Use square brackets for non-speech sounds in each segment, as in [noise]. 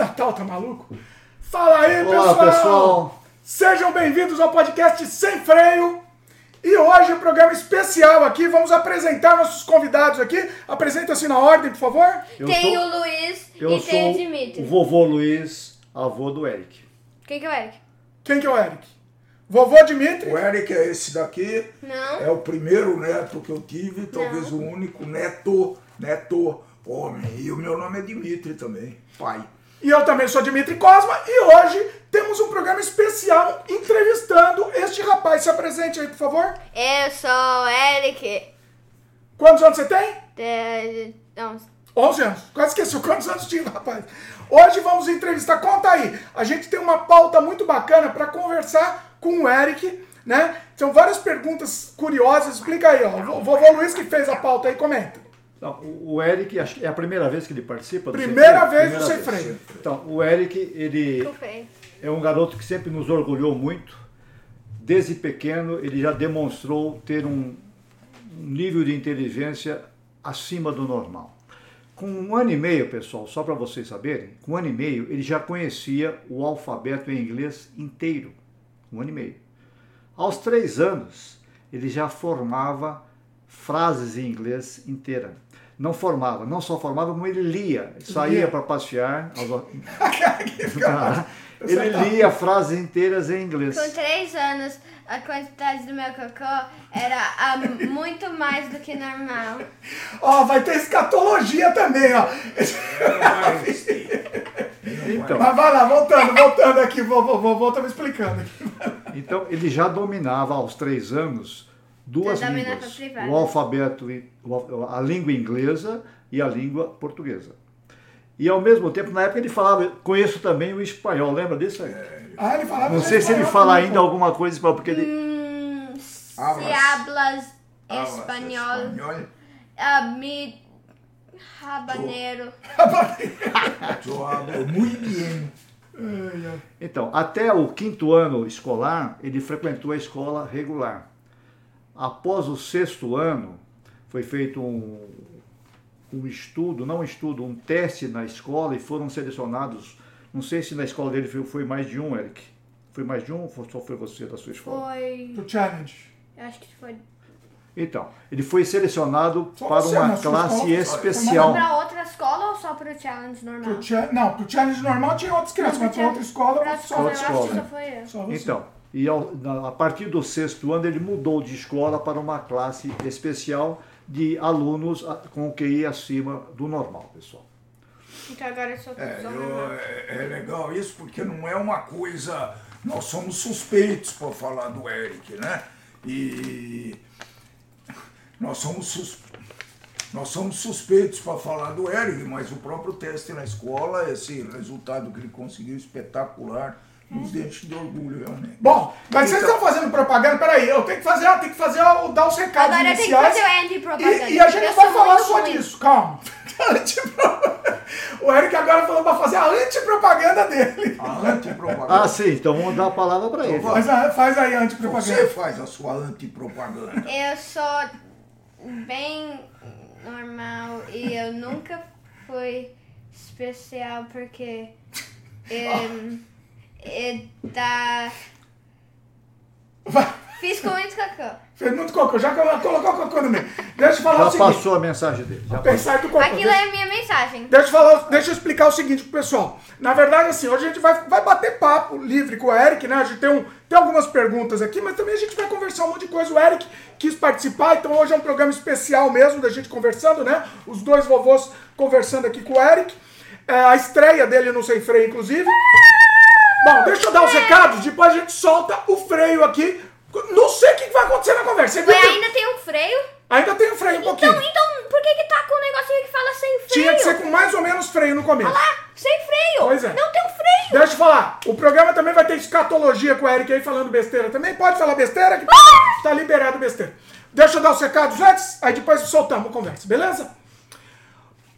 Natal, tá maluco? Fala aí, Olá, pessoal! pessoal. Sejam bem-vindos ao podcast Sem Freio. E hoje, um programa especial aqui. Vamos apresentar nossos convidados aqui. Apresenta-se na ordem, por favor. Eu tem sou- o Luiz Eu e tem o sou Dimitri. o vovô Luiz, avô do Eric. Quem que é o Eric? Quem que é o Eric? Vovô Dimitri. O Eric é esse daqui, Não. é o primeiro neto que eu tive, talvez Não. o único neto, neto homem. E o meu nome é Dimitri também, pai. E eu também sou Dimitri Cosma. E hoje temos um programa especial entrevistando este rapaz. Se apresente aí, por favor. Eu sou o Eric. Quantos anos você tem? De... Não, 11 anos. Quase esqueci quantos anos tinha, rapaz. Hoje vamos entrevistar. Conta aí. A gente tem uma pauta muito bacana para conversar com o Eric, né? São várias perguntas curiosas. Explica aí, ó. O vovô Luiz que fez a pauta aí, comenta. Não, o Eric, acho que é a primeira vez que ele participa do Sem Primeira Freio? vez no Sem. Freio. Então, o Eric, ele é um garoto que sempre nos orgulhou muito. Desde pequeno, ele já demonstrou ter um um nível de inteligência acima do normal. Com um ano e meio, pessoal, só para vocês saberem, com um ano e meio ele já conhecia o alfabeto em inglês inteiro. Um ano e meio. Aos três anos, ele já formava frases em inglês inteira. Não formava, não só formava, como ele lia. Ele saía para passear. aos- [laughs] ele lia frases inteiras em inglês. Com três anos, a quantidade do meu cocô era ah, muito mais do que normal. [laughs] Ó, vai ter escatologia também, ó. Então, [laughs] Mas vai lá, voltando, voltando aqui. Vovô, vovô tá me explicando aqui. então ele já dominava aos três anos duas dominava línguas: o alfabeto, e- a língua inglesa e a língua portuguesa. E ao mesmo tempo, na época ele falava, conheço também o espanhol, lembra disso? aí? Ah, ele falava Não sei se ele fala ainda alguma coisa espanhol, porque ele. Hum, se Hablas- espanhol, espanhol, ah, mi habanero. [laughs] Ai, ai. Então, até o quinto ano escolar, ele frequentou a escola regular. Após o sexto ano, foi feito um, um estudo, não um estudo, um teste na escola e foram selecionados. Não sei se na escola dele foi, foi mais de um, Eric. Foi mais de um ou só foi você da sua escola? Foi. Pro challenge. Eu acho que foi. Então, ele foi selecionado Só para uma classe escola, foi especial. Pra outra escola ou só pro challenge normal? Pro cha- Não, pro challenge normal tinha outras crianças, mas pra outra escola, Pra só, outra outra escola, eu acho que escola. só foi eu. só você. Então, e ao- na- a partir do sexto ano ele mudou de escola para uma classe especial de alunos com QI acima do normal, pessoal. Então agora eu sou É, eu- é- é legal isso porque não é uma coisa. Nós somos suspeitos para falar do Eric, né? E nós somos, sus- nós somos suspeitos para falar do Eric, mas o próprio teste na escola, esse resultado que ele conseguiu espetacular, nos deixa de orgulho, realmente. Bom, mas vocês estão fazendo propaganda, peraí, eu tenho que fazer, eu tenho que fazer o, dar os recados Agora eu tenho que iniciais. fazer o anti-propaganda. E, e a gente vai falar só ruim. disso, calma. [laughs] Antipro- o Eric agora falou pra fazer a antipropaganda dele. A antipropaganda. Ah, sim, então vamos dar a palavra para ele. Faz, a- faz aí a antipropaganda. Você faz a sua antipropaganda. Eu sou bem normal e eu nunca fui especial porque [laughs] eu, eu tá, Vai. fiz com muito cocô. Fez muito cocô, já colo- colocou cocô no meio. Deixa eu falar o Já seguinte. passou a mensagem dele. Já passou. Pensar do cocô. Aquilo Deixa- é a minha mensagem. Deixa eu, falar, deixa eu explicar o seguinte pro pessoal. Na verdade, assim, hoje a gente vai, vai bater papo livre com o Eric, né? A gente tem, um, tem algumas perguntas aqui, mas também a gente vai conversar um monte de coisa. O Eric quis participar, então hoje é um programa especial mesmo da gente conversando, né? Os dois vovôs conversando aqui com o Eric. É, a estreia dele no Sem Freio, inclusive. Bom, deixa eu dar os recados, depois a gente solta o freio aqui. Não sei o que vai acontecer na conversa. Você que- ainda tem um freio? ainda tem o freio um pouquinho. Então, então, por que que tá com um negocinho que fala sem freio? Tinha que ser com mais ou menos freio no começo. Ah, sem freio. Pois é. Não tem um freio. Deixa eu falar, o programa também vai ter escatologia com o Eric aí falando besteira também. Pode falar besteira que tá liberado besteira. Deixa eu dar os recados antes, aí depois soltamos a conversa, beleza?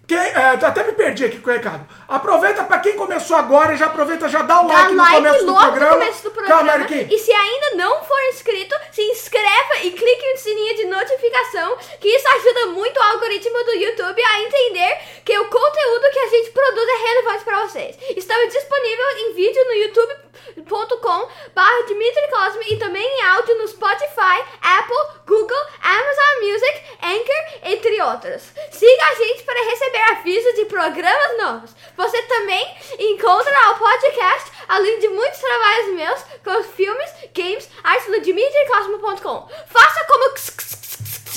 Quem, é, até me perdi aqui com o recado. Aproveita pra quem começou agora, já aproveita, já dá o Dá like, no like começo do programa. no começo do programa. Calma. E se ainda não for inscrito, se inscreva e clique no sininho de notificação, que isso ajuda muito o algoritmo do YouTube a entender que o conteúdo que a gente produz é relevante para vocês. Estamos disponíveis em vídeo no youtube.com barra Dimitri Cosme e também em áudio no Spotify, Apple, Google, Amazon Music, Anchor, entre outros. Siga a gente para receber avisos de programas novos. Você também encontra o podcast, além de muitos trabalhos meus, com filmes, games, artes no dimitricosmo.com. Faça como...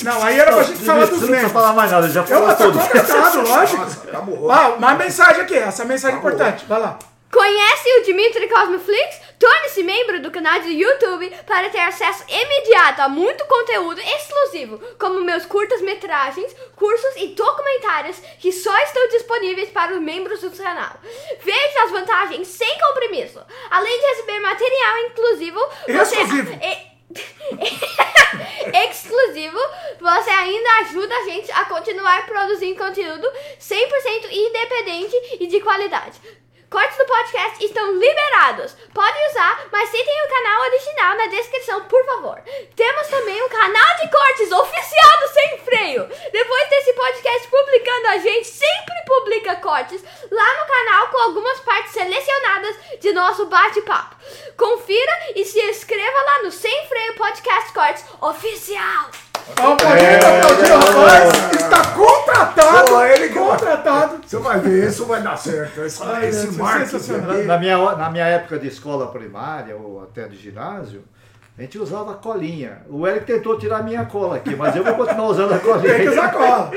Não, aí era pra gente falar Você dos não precisa membros. falar mais nada, já Eu falou tá tudo. contratado, [laughs] lógico. Nossa. Ah, uma mensagem aqui, essa mensagem é Acabou. importante. Vai lá. Conhece o Dimitri Cosmoflix? Torne-se membro do canal do YouTube para ter acesso imediato a muito conteúdo exclusivo, como meus curtas-metragens, cursos e documentários que só estão disponíveis para os membros do canal. Veja as vantagens sem compromisso. Além de receber material inclusivo, você... Exclusivo. E- [laughs] exclusivo, você ainda ajuda a gente a continuar produzindo conteúdo 100% independente e de qualidade. Cortes do podcast estão liberados. Pode usar, mas citem o canal original na descrição, por favor. Temos também um canal de cortes oficial do Sem Freio. Depois desse podcast publicando, a gente sempre publica cortes lá no canal com algumas partes selecionadas de nosso bate-papo. Confira e se inscreva lá no Sem Freio Podcast Cortes Oficial. Ó, pode aplaudir o rapaz. Está contratado. Pô, ele- contratado. Você vai ver, isso vai dar certo. Esse, Ai, esse Deus, marketing. Na minha, na minha época de escola primária ou até de ginásio, a gente usava colinha. O Eric tentou tirar a minha cola aqui, mas eu vou continuar usando a Tem que colinha. usar cola.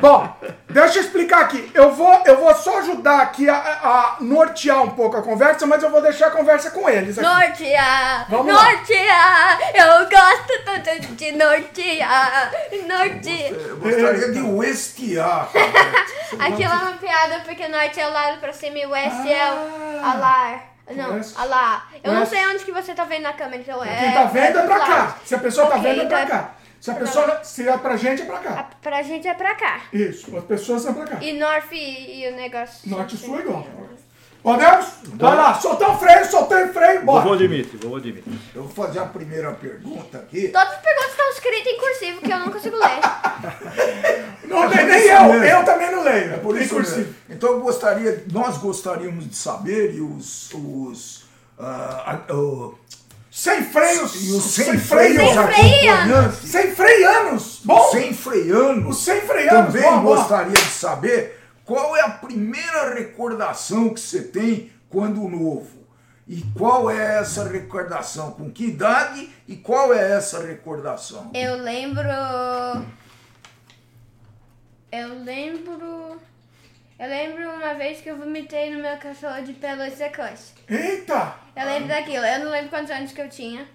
Bom, deixa eu explicar aqui. Eu vou, eu vou só ajudar aqui a, a nortear um pouco a conversa, mas eu vou deixar a conversa com eles aqui. Nortear, Vamos lá. nortear, eu gosto tanto de nortear, nortear. Eu gostaria de westear. [laughs] Aquilo é uma piada porque norte é o lado pra cima e oeste é o Ah. alar. Não, Oeste. alá. Eu não Oeste. sei onde que você tá vendo na câmera, então é. Quem tá vendo é pra cá. Se a pessoa tá Ok, vendo é pra então cá. Se a pessoa, se é pra gente é pra a- cá. Pra gente é pra cá. Isso, as pessoas são pra cá. E north e, e o negócio. Norte e sul é igual. Podemos? Vai lá, soltar o freio, soltei o freio, Vovô bora. Dimitri, vovô Dimitri. Eu vou fazer a primeira pergunta aqui. Todas as perguntas estão escritas em cursivo que eu não consigo ler. [laughs] Não, nem, É nem isso eu, eu também não leio. É por Tem isso cursivo. mesmo. Então eu gostaria, nós gostaríamos de saber e os, os ah, o- Sem freios. e os sem, sem freios. Sem acompanhantes, Sem freianos. Bom. sem freanos, Os sem freianos. também bom, bom. gostaria de saber qual é a primeira recordação que você tem quando novo. E qual é essa recordação? Com que idade e qual é essa recordação? Eu lembro. Eu lembro. Eu lembro uma vez que eu vomitei no meu cachorro de pelúcia secante. Eita. Eu lembro daquilo. Eu não lembro quantos anos que eu tinha.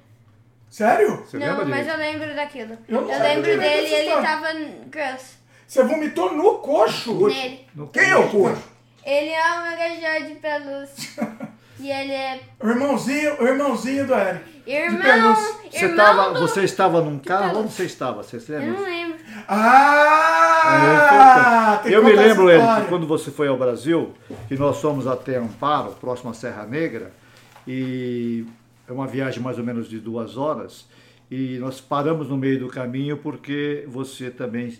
Sério? Você não, lembra mas eu lembro daquilo. Eu não Eu, lembro dele e ele história. tava gross Você vomitou no coxo? nele. Quem é o coxo? Ele é um cachorro de pelúcia. [laughs] e ele é O irmãozinho, irmãozinho do Eric. De irmão. Você, irmão tava, do... você estava num carro? Onde você estava? Você se Eu lembra? não lembro. Ah! que eu me lembro, Eric, quando você foi ao Brasil, que nós fomos até Amparo, próximo à Serra Negra, e é uma viagem mais ou menos de duas horas, e nós paramos no meio do caminho porque você também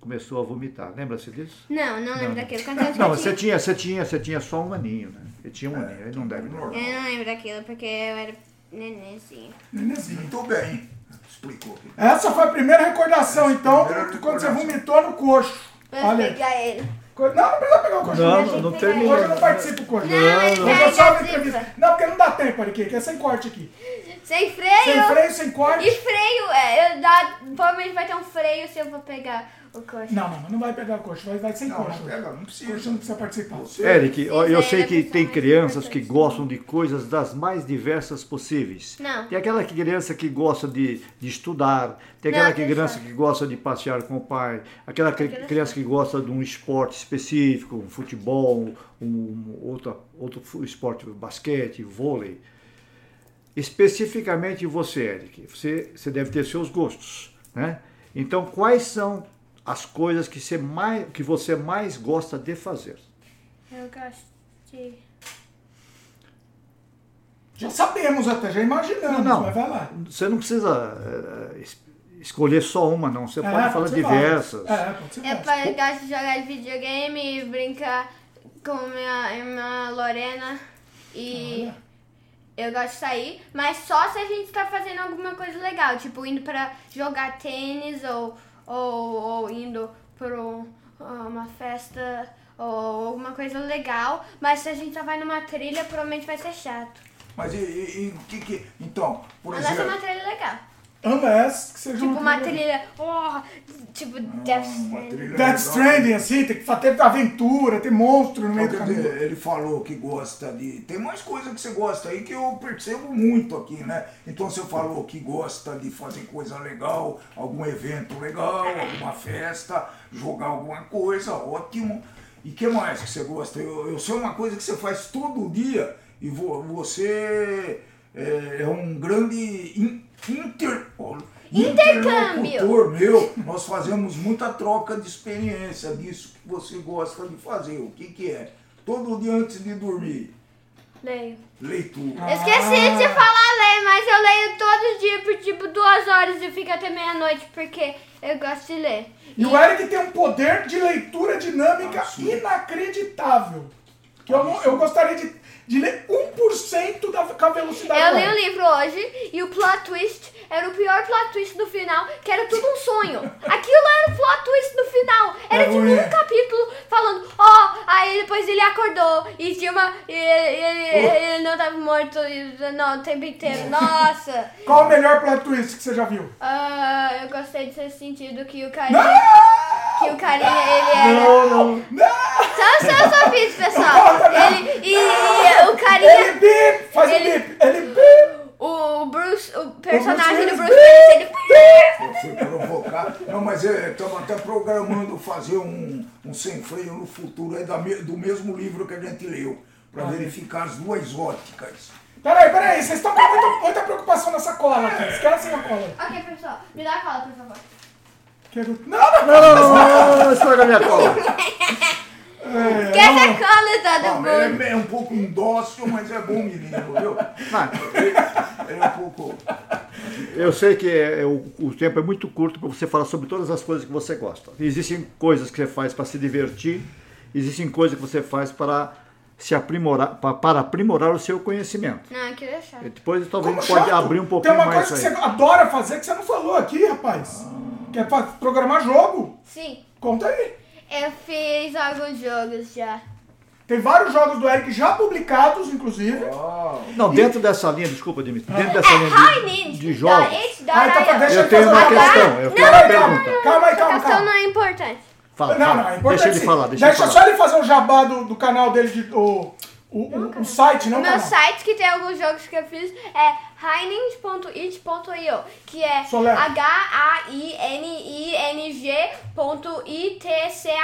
começou a vomitar. Lembra-se disso? Não, não lembro daquilo. Quantos anos que Não, você tinha? tinha, você tinha, você tinha só um aninho, né? Ele tinha um aninho, ele não deve. Normal. Eu não lembro daquilo porque eu era nenenzinho. Nenezinho. Muito bem. Explicou. Essa foi a primeira recordação, então, Primeira quando você recordação. vomitou no coxo. Vamos Olha aí. pegar ele. Co- Não, não precisa pegar o coxo. Não, Hoje não, não Hoje termina. eu não participo do coxo. Não, ele Hoje eu só. Não, porque não dá tempo, Eric, que é sem corte aqui. Sem freio. Sem freio, sem corte. E freio, é, eu dá, provavelmente vai ter um freio se eu vou pegar o coxo. Não, não, mas não vai pegar o coxo, vai, vai sem Não, coxo. não pega, não precisa. coxo não precisa participar. Eric, eu sei é que tem crianças que gostam de coisas das mais diversas possíveis. Não. Tem aquela criança que gosta de, de estudar, tem aquela Não, criança que gosta de passear com o pai, aquela cri- Aquela criança que gosta de um esporte específico, um futebol, um outro, outro esporte, basquete, vôlei. Especificamente você, Eric, você, você deve ter seus gostos, né? Então, quais são as coisas que você mais, que você mais gosta de fazer? Eu gosto de. Já sabemos até, já imaginamos, Não, não. mas vai lá. Você não precisa es- escolher só uma, não. Você É, pode falar diversas. É, pode ser Eu gosto de jogar videogame, brincar com minha irmã Lorena e eu gosto de sair, mas só se a gente tá fazendo alguma coisa legal, tipo indo pra jogar tênis ou, ou, ou indo pra um- uma festa ou alguma coisa legal, mas se a gente só vai numa trilha, provavelmente vai ser chato. Mas e, e- e o que que. Então, por Mas essa é exemplo. uma trilha legal. Unless que seja Tipo uma trilha, oh, tipo Death uma Stranding. Death. Stranding, assim, tem que fa- ter aventura, ter monstro no meio do Então, caminho. ele falou que gosta de. Tem mais coisa que você gosta aí que eu percebo muito aqui, né? Então você falou que gosta de fazer coisa legal, algum evento legal, alguma festa, jogar alguma coisa, ótimo. E que mais que você gosta? Eu, eu sei uma coisa que você faz todo dia e vo- você é, é um grande in- inter, Intercâmbio. meu. Nós fazemos muita troca de experiência disso que você gosta de fazer. O que, que é? Todo dia antes de dormir, Leio. leitura. Eu Esqueci de falar ler, mas eu leio todo dia por tipo duas horas e fico até meia-noite porque eu gosto de ler. E o Eric tem um poder de leitura dinâmica Absurdo. inacreditável. Que eu, não- eu gostaria de, de ler 1% da, com a velocidade Eu li o livro hoje e o plot twist era o pior plot twist do final, que era tudo um sonho. Aquilo era o plot twist do final. Era tipo um é. capítulo falando, ó, aí depois ele acordou e tinha uma. E ele, ele, Oh. ele não tava morto e- não, o tempo inteiro. Nossa! Qual o melhor plot twist que você já viu? Ah, eu gostei de ter sentido que o carinha. Não! Que o carinha, ele era. Não, não. Não! São os seus ouvidos, pessoal. Não, não. Ele, e, e o Ele carinha, bip! Faz Ele- o bip! Ele bip! O Bruce, o personagem Bruce do Bruce Willis, ele... Eu fui provocar. Não, mas estamos até programando fazer um, um sem freio no futuro aí da do mesmo livro que a gente leu, para verificar as duas óticas. Peraí, peraí, vocês estão com muita, muita preocupação nessa cola aqui. Esquece a cola. Ok, pessoal, me dá a cola, por favor. Quero- Não, não, Não, não, não, não, estraga minha cola. É, Quer essa cola, tá Ah, do mas Bruce? ele é um pouco indócil, mas é bom menino, viu? Mas, é um pouco. eu sei que é- é o, o tempo é muito curto para você falar sobre todas as coisas que você gosta. Existem coisas que você faz para se divertir, existem coisas que você faz para se aprimorar, pa- para aprimorar o seu conhecimento. Não, aquilo é chato. E depois talvez Como pode chato. abrir um Tem pouquinho uma mais coisa que aí. você adora fazer que você não falou aqui, rapaz. Que é pra programar jogo. Sim, Conta aí. Eu fiz alguns jogos já. Tem vários jogos do Eric já publicados, inclusive. Não, dentro dessa linha, desculpa, Dimitri, dentro dessa É linha de, de jogos, Ah, então tá, deixa eu ele tenho uma questão, eu tenho Calma uma aí, calma, pergunta. calma aí, A calma, questão calma. não é importante. Fala, Não, fala. não, é importante. deixa ele sim. falar, deixa, Deixa ele só falar. ele fazer o jabá do, do canal dele, de, o, o, o, o site, não o Meu canal. site que tem alguns jogos que eu fiz é hining.it.io, que é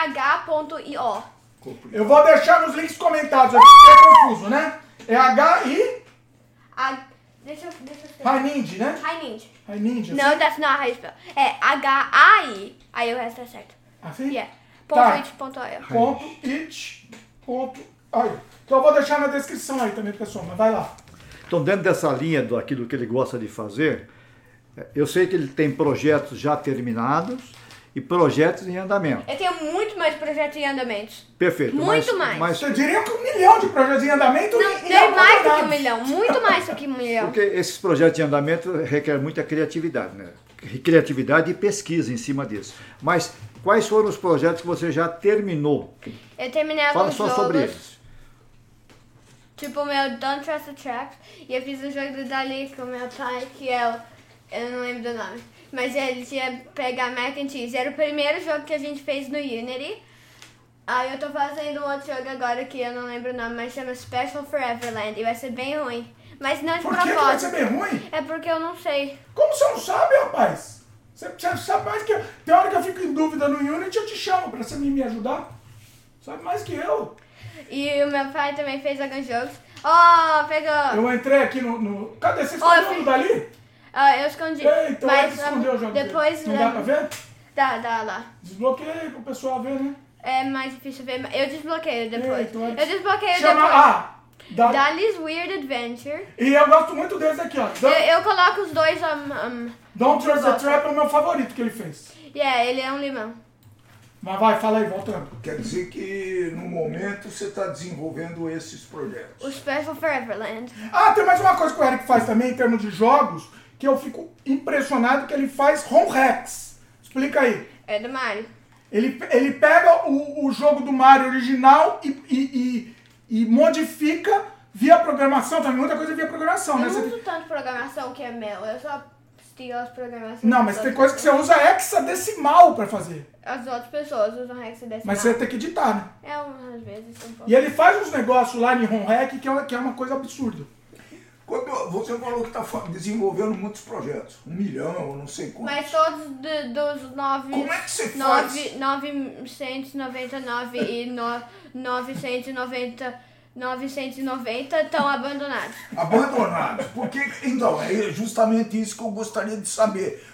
h-a-i-n-i-n-g.itch.io. Eu vou deixar nos links comentados aqui, porque é confuso, né? É H-I... A- Deixa eu deixa eu ver. Haininja, né? Hining. Haininja. No, that's not how you spell. É H-A-I. Aí o resto é certo. Assim? Yeah. Tá. Ponto it.io. Ponto, it, ponto... Aí. Então eu vou deixar na descrição aí também, pessoal, mas vai lá. Então, dentro dessa linha do aquilo que ele gosta de fazer, eh, eu sei que ele tem projetos já terminados e projetos em andamento. Eu tenho muito mais projetos em andamentos. Perfeito. Muito mas, mais. Mas Eu diria que um milhão de projetos em andamento Não, e, e nem mais do que um milhão. Muito mais do que um milhão. porque esses projetos em andamento requerem muita criatividade, né? Criatividade e pesquisa em cima disso. Mas quais foram os projetos que você já terminou? Eu terminei Fala alguns só jogos. sobre eles. Tipo o meu Don't Trust the Traps. E eu fiz um jogo do Dali com meu pai, que é o. Eu não lembro do nome. Mas ele tinha pegar mac and cheese. Era o primeiro jogo que a gente fez no Unity. Aí eu tô fazendo um outro jogo agora que eu não lembro o nome, mas chama Special Foreverland. E vai ser bem ruim. Mas não de Por que, que vai ser propósito. bem ruim? É porque eu não sei. Como você não sabe, rapaz? Você, você sabe mais que eu. Tem hora que eu fico em dúvida no Unity, eu te chamo pra você me, me ajudar. Sabe mais que eu. E o meu pai também fez alguns jogos. Oh, pegou! Eu entrei aqui no. no... Cadê? Você Ó, eu escondeu fiz- o dali? Ah, eu escondi. Eita, mas Mas, escondeu o jogo. dele. depois. Não dá pra ver? Dá, dá lá. Desbloqueei pro pessoal ver, né? É mais difícil ver. mas Eu desbloqueio depois. Eita, olha. Eu desbloqueio Chama. depois. Ah! Da... Dali's Weird Adventure. E eu gosto muito desse aqui, ó. Eu, Da... eu coloco os dois um, um, Don't Trust the. Trap é o meu favorito que ele fez. Yeah, ele é um limão. Mas vai, fala aí, voltando. Quer dizer que no momento você está desenvolvendo esses O projetos. Special Foreverland. Ah, tem mais uma coisa que o Eric faz também em termos de jogos, que eu fico impressionado que ele faz home hacks. Explica aí. É do Mario. Ele, ele pega o, o jogo do Mario original e, e, e, e modifica via programação, também muita coisa via programação, Eu né? não Você- uso tanto programação que é meu, eu só estilo as programações. Não, mas tem coisa que você usa hexadecimal pra fazer. As outras pessoas usam hexadecimal. Mas você tem que editar, né? É umas vezes um pouco. E ele faz uns negócios lá em que é, uma- que é uma coisa absurda. Quando você falou que está desenvolvendo muitos projetos, um milhão, não sei quantos. Mas todos de- dos nove... Como é que você faz? nove, 999 e no, 990... 990 estão abandonados. Abandonados. Porque, então, é justamente isso que eu gostaria de saber.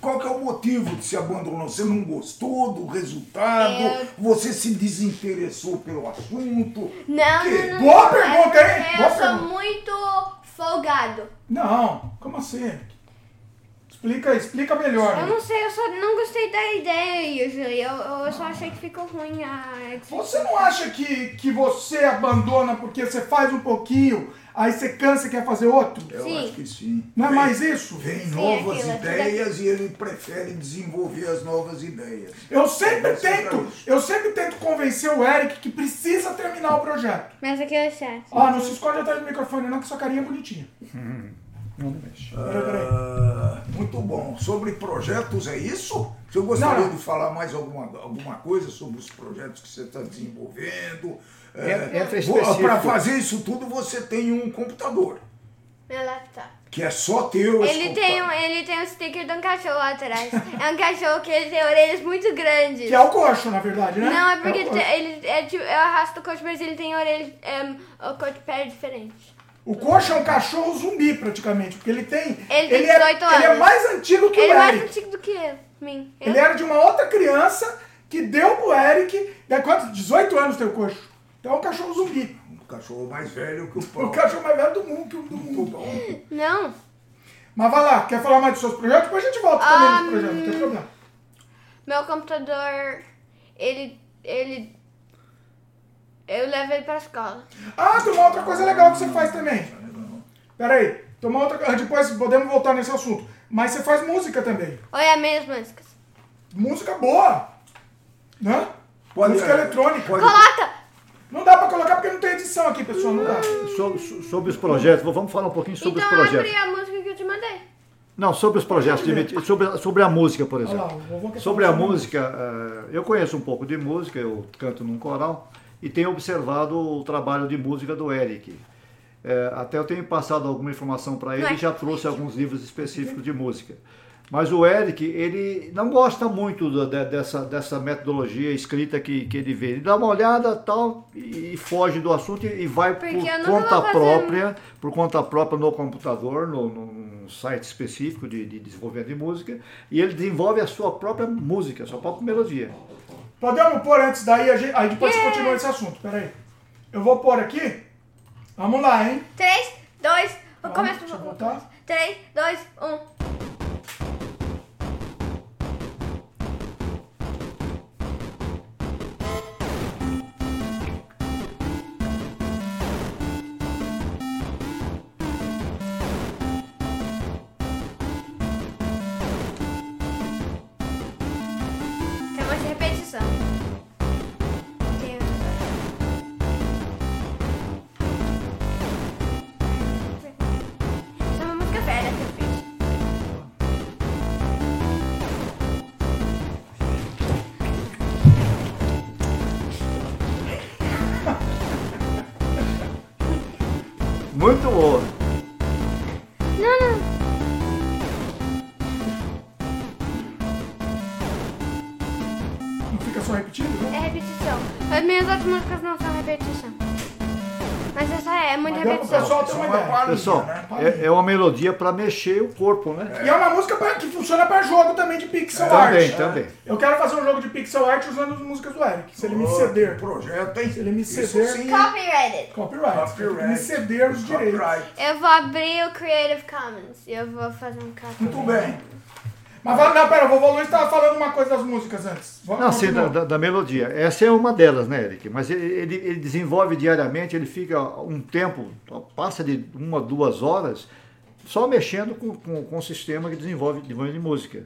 Qual que é o motivo de se abandonar? Você não gostou do resultado? É. Você se desinteressou pelo assunto? Não, Que? não, não. Boa não. pergunta, É hein? porque Boa Eu sou pergunta. muito folgado. Não, como assim? Explica aí, explica melhor. Eu não sei, eu só não gostei da ideia, usually. Eu, eu só achei que ficou ruim a Você não acha que, que você abandona porque você faz um pouquinho, aí você cansa e quer fazer outro? Eu Sim. acho que sim. Não é Vem- mais isso? Vem Sim, novas aquilo, aquilo ideias e ele prefere desenvolver as novas ideias. Eu sempre pra tento, eu sempre tento convencer o Eric que precisa terminar o projeto. Mas aquilo é certo. Ó, não se esconde atrás do microfone não, que sua carinha é bonitinha. [laughs] Não mexe. Peraí, peraí. Ah, muito bom. Sobre projetos, é isso? Você gostaria Não, não. de falar mais alguma, alguma coisa sobre os projetos que você está desenvolvendo? É- entra Para específico. fazer isso tudo, você tem um computador, Meu laptop. que é só teu. Ele tem, um, ele tem um sticker de um cachorro lá atrás. [laughs] É um cachorro que ele tem orelhas muito grandes. Que é o coxo, na verdade, né? Não, é porque o ele, coxo. tem- ele é tipo, eu arrasto o coxo, mas ele tem orelhas, é, o cor de pele diferente. O coxo é um cachorro zumbi, praticamente, porque ele tem... Ele tem é, 18 Ele é anos. mais antigo que Ele é o mais Eric. antigo do que eu, mim. Eu- Ele era de uma outra criança que deu pro Eric. Daí quantos? 18 anos tem o coxo. Então é um cachorro zumbi. O cachorro mais velho que o O pão. cachorro mais velho do mundo que o do mundo. Não. Mas vai lá, quer falar mais dos seus projetos? Depois a gente volta também Ah, nos projetos, não tem problema. Meu computador, ele, ele, eu levo ele pra escola. Ah, tem uma outra coisa legal que você faz também. Pera aí, tem uma outra coisa. Depois podemos voltar nesse assunto. Mas você faz música também. Olha as minhas músicas. Música boa. Né? Pode- música eletrônica. pode- Coloca! Não dá pra colocar porque não tem edição aqui, pessoal. Não dá. So- so- sobre os projetos, vamos falar um pouquinho sobre então os projetos. abre a música que eu te mandei. Não, sobre os projetos, de, sobre, sobre a música, por exemplo. o vovô quer Sobre a música, eh, eu conheço um pouco de música, eu canto num coral e tenho observado o trabalho de música do Eric. Eh, até eu tenho passado alguma informação para ele é? e já trouxe alguns livros específicos de música. Mas o Eric, ele não gosta muito da- da- dessa, dessa metodologia escrita que, que ele vê. Ele dá uma olhada tal e, e foge do assunto e, e vai Porque por conta fazer- própria, por conta própria no computador, no, num site específico de, de desenvolvimento de música, e ele desenvolve a sua própria música, a sua própria melodia. Podemos pôr antes daí, a gente- aí depois você continua esse assunto. Pera aí. Eu vou pôr aqui. Vamos lá, hein? 3, 2, Calma, começa deixa eu por voltar. 3, 2, 1. Palhinha, Pessoal, né? é, é uma melodia para mexer o corpo, né? E é uma música pra- que funciona pra jogo também de pixel Também, art. também. Eu quero fazer um jogo de pixel art usando as músicas do Eric. Se ele me Ó, ceder. Projeto, hein? Se ele me Isso ceder- sim. Copyrighted. Copyright. Ele me Copyright. ceder os direitos. Copyright. Eu vou abrir o Creative Commons e eu vou fazer um copyright. Muito bem. Mas vai- não, pera, o vovô Luiz tava falando uma coisa das músicas antes. Vamos Não, sim, da, da- da melodia. Essa é uma delas, né, Eric? Mas ele, ele, ele desenvolve diariamente, ele fica um tempo, passa de uma, duas horas, só mexendo com, com, com o sistema que desenvolve, desenvolve música.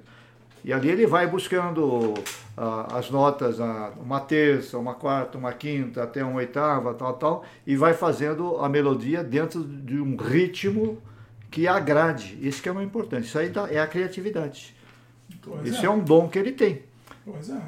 E ali ele vai buscando ah, as notas, ah, uma terça, uma quarta, uma quinta, até uma oitava, tal, tal, e vai fazendo a melodia dentro de um ritmo que agrade. Isso que é o importante. Isso aí dá- é a criatividade. Pois Isso é. é um dom que ele tem. Pois é.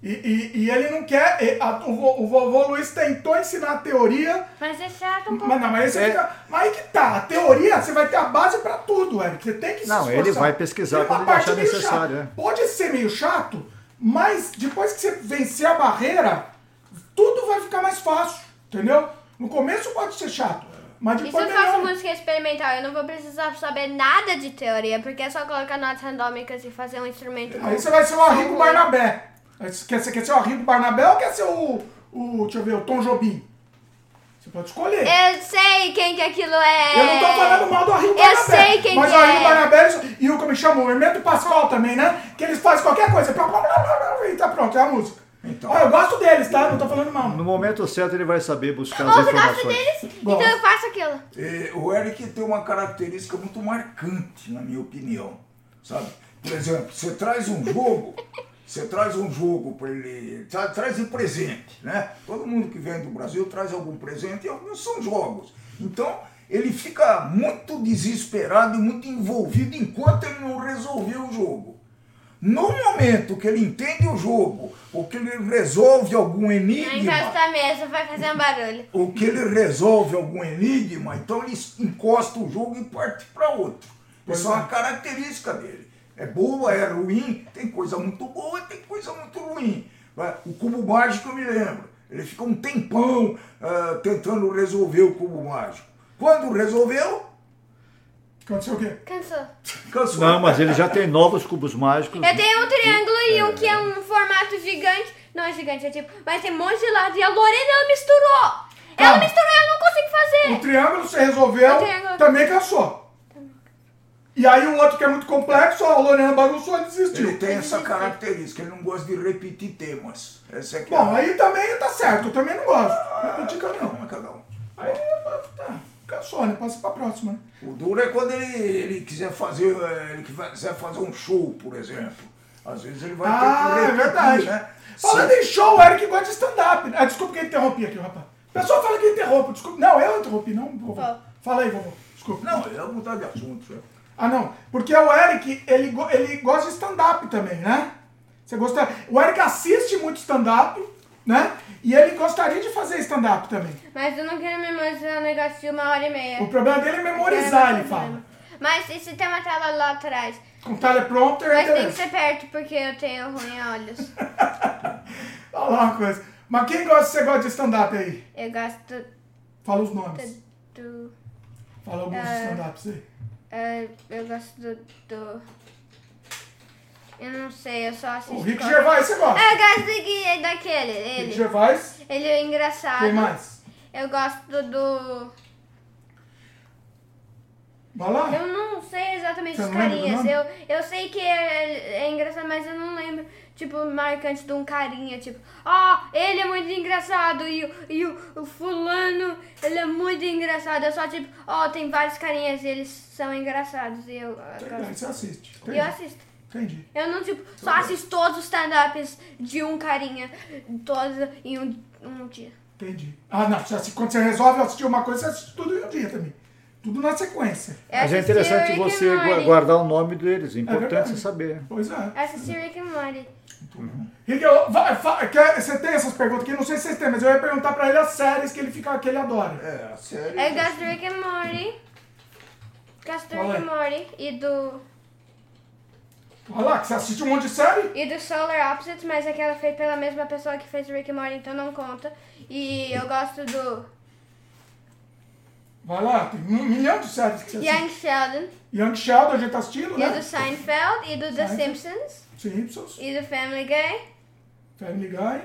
E, e, e ele não quer. e a- o, o vovô Luiz tentou ensinar a teoria. Mas é chato um pouco. Mas não, mas aí você É. fica. Mas aí que tá. A teoria, você vai ter a base pra tudo, Eric. Você tem que se Não, esforçar. ele vai pesquisar quando ele achar necessário, é. Pode ser meio chato, mas depois que você vencer a barreira, tudo vai ficar mais fácil. Entendeu? No começo pode ser chato. Mas E se depois eu faço música experimental, eu não vou precisar saber nada de teoria, porque é só colocar notas randômicas e fazer um instrumento. Aí você vai ser o Arrigo Barnabé. Quer, quer ser o Arrigo Barnabé ou quer ser o, o. Deixa eu ver, o Tom Jobim? Você pode escolher. Eu sei quem que aquilo é. Eu não tô falando mal do Arrigo Eu Barnabé. sei quem Mas que o Arrigo é. Barnabé e o como chama? O Hermeto Pascoal também, né? Que eles fazem qualquer coisa. E tá pronto, é a música. Então. Ah, eu gosto deles, tá? Não tô falando mal. No momento certo ele vai saber buscar as Ou você gosta informações. deles, então eu faço aquilo. É, o Eric tem uma característica muito marcante, na minha opinião. Sabe? Por exemplo, você traz um jogo, [laughs] você traz um jogo para ele. tra- Traz de presente, né? Todo mundo que vem do Brasil traz algum presente e alguns são jogos. Então, ele fica muito desesperado e muito envolvido enquanto ele não resolveu o jogo. No momento que ele entende o jogo, ou que ele resolve algum Não enigma, encosta a mesa, vai fazer um barulho. o que ele resolve algum enigma, então ele encosta o jogo e parte para outro. Pois Isso é é. uma característica dele. É boa, é ruim, tem coisa muito boa e tem coisa muito ruim. O cubo mágico eu me lembro. Ele fica um tempão ah, tentando resolver o cubo mágico. Quando resolveu, Aconteceu o quê? Cansou. cansou. Não, mas ele já tem novos cubos mágicos. Eu tenho um triângulo e um que é um formato gigante. Não é gigante, é tipo. Mas tem um monte de lado. E a Lorena, ela misturou. Ela Ah. misturou, eu não consigo O fazer. triângulo você resolveu, O triângulo. também cansou. E aí o outro que é muito complexo, ó, a Lorena bagunçou e desistiu. Ele tem essa característica, ele não gosta de repetir temas. Essa é que Bom, é aí também tá certo, eu também não gosto. Repetir caminhão. Calma, cada um. Aí, tá, cansou, né? Passa pra próxima, né? O duro é quando ele, ele quiser fazer, eh, ele quiser fazer um show, por exemplo. Às vezes ele vai Ah, ter é que repetir, verdade. né? Falando em show, o Eric gosta de stand-up. Ah, desculpa que eu interrompi aqui, rapaz. O pessoal fala que eu interrompo, desculpa. Não, eu interrompi, não, vovô. Fala. Fala aí, vovô. Desculpa. Não, eu vou mudar de assunto. né? Ah, não. Porque o Eric, ele, ele gosta de stand-up também, né? Você gosta... O Eric assiste muito stand-up, né? E ele gostaria de fazer stand-up também. Mas eu não quero memorizar um negócio de uma hora e meia. O problema dele é memorizar, ele fala. Mas e se tem uma tela lá atrás? Com teleprompter, é Mas tem que ser perto, porque eu tenho ruim olhos. [laughs] Fala lá uma coisa. Mas quem gosta, você gosta de stand-up aí? Eu gosto Fala os nomes. do. Fala alguns É. stand-ups aí. eh, eu gosto do, do. Eu não sei, eu só assisto. O Rick Gervais, você gosta? Eu gosto de- daquele, Rick ele. Gervais. Ele é engraçado. Quem mais? Eu gosto do. Vai lá. Eu não sei exatamente Você os carinhas. Eu, eu sei que é, é engraçado, mas eu não lembro, tipo, marcante de um carinha, tipo, ah, ele é muito engraçado e, o- e o, o fulano, ele é muito engraçado. Eu só, tipo, ó, tem vários carinhas e eles são engraçados e eu, eu. Você assiste. Entendi. eu assisto. Entendi. Eu não, tipo, só assisto todos os stand-ups de um carinha, todos em um, um dia. Entendi. Ah, não. Quando você resolve assistir uma coisa, você assiste tudo em um dia também. Tudo na sequência. Eu Mas é interessante você Morty. guardar o nome deles, é importante verdade. você saber. Pois é. Assisti Rick and Morty. Rick, eu- vai- fa- quer- você tem essas perguntas aqui? Não sei se vocês têm, mas eu ia perguntar pra ele as séries que ele, fica, que ele adora. É, a série. Eu gosto do Rick and Morty. Gosto do Qual Rick é? and Morty e do, Olha lá, que você assiste um monte de série. e do Solar Opposites, mas aquela feita pela mesma pessoa que fez o Rick and Morty, então não conta. E eu gosto do Vai lá, tem um milhão de séries que você assiste. Young Sheldon, Young Sheldon, a gente tá assistindo, e né? do Seinfeld, e do The Seinfeld. Simpsons, Simpsons, e do Family Guy, Family Guy.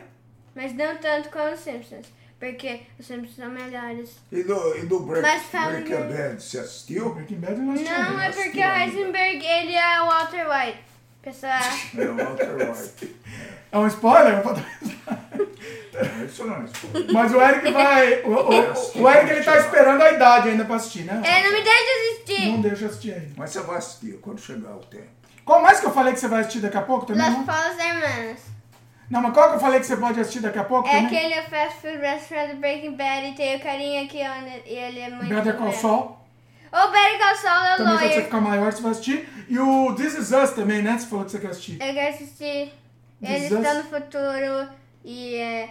mas não tanto como os Simpsons. Porque os Simpsons são melhores. E do, e do Break, Mas Breaking Bad, você assistiu? Breaking Bad eu não assisti Não, ainda. é porque o Heisenberg, ele é o Walter White. Pessoal, É o Walter White. É um spoiler? É, Isso não é spoiler. Mas o Eric vai. O, o, o Eric ele tá esperando a idade ainda pra assistir, né? ele não me deixa assistir. Não deixa assistir ainda. Mas você vai assistir quando chegar o tempo. Qual mais que eu falei que você vai assistir daqui a pouco também? Não, Palas Hermanas. não mas qual que eu falei que você pode assistir daqui a pouco É também? aquele fast food restaurant Breaking Bad e tem o carinha aqui, ó, e ele é muito... Better Call bom. O Better Call Saul é o Também quando você lawyer. ficar maior você vai assistir. E o This Is Us também, né? Você falou que você quer assistir. Eu quero assistir. Ele This está Us? no futuro e, é,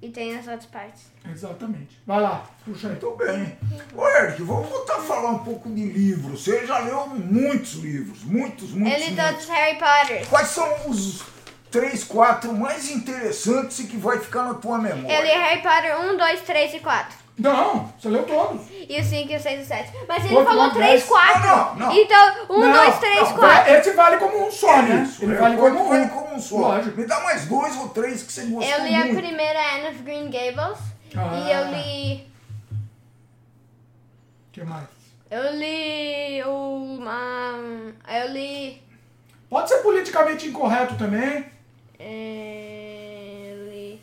e tem as outras partes. Exatamente. Vai lá, puxa aí. Muito bem. Ô, Eric, vamos voltar a falar um pouco de livros. Você já leu muitos livros, muitos, muitos, Ele tá muitos. dos Harry Potter. Quais são os três, quatro mais interessantes e que vai ficar na tua memória? Ele é Harry Potter 1, 2, 3 e 4. Não, você leu todos. E o 5, e o 6 e o 7. Mas ele Outro falou não, 3, dez. 4. Não, não, não. Então, 1, Não, 2, 3, não, 4. Esse vale como um só, né? Isso, Ele é, vale como vale um. como um só. Lógico. Me dá mais dois ou três que você gostou Eu li a muito. primeira Anne of Green Gables. Ah. E eu li. O que mais? Eu li uma. Eu li. Pode ser politicamente incorreto também. é, Eu li.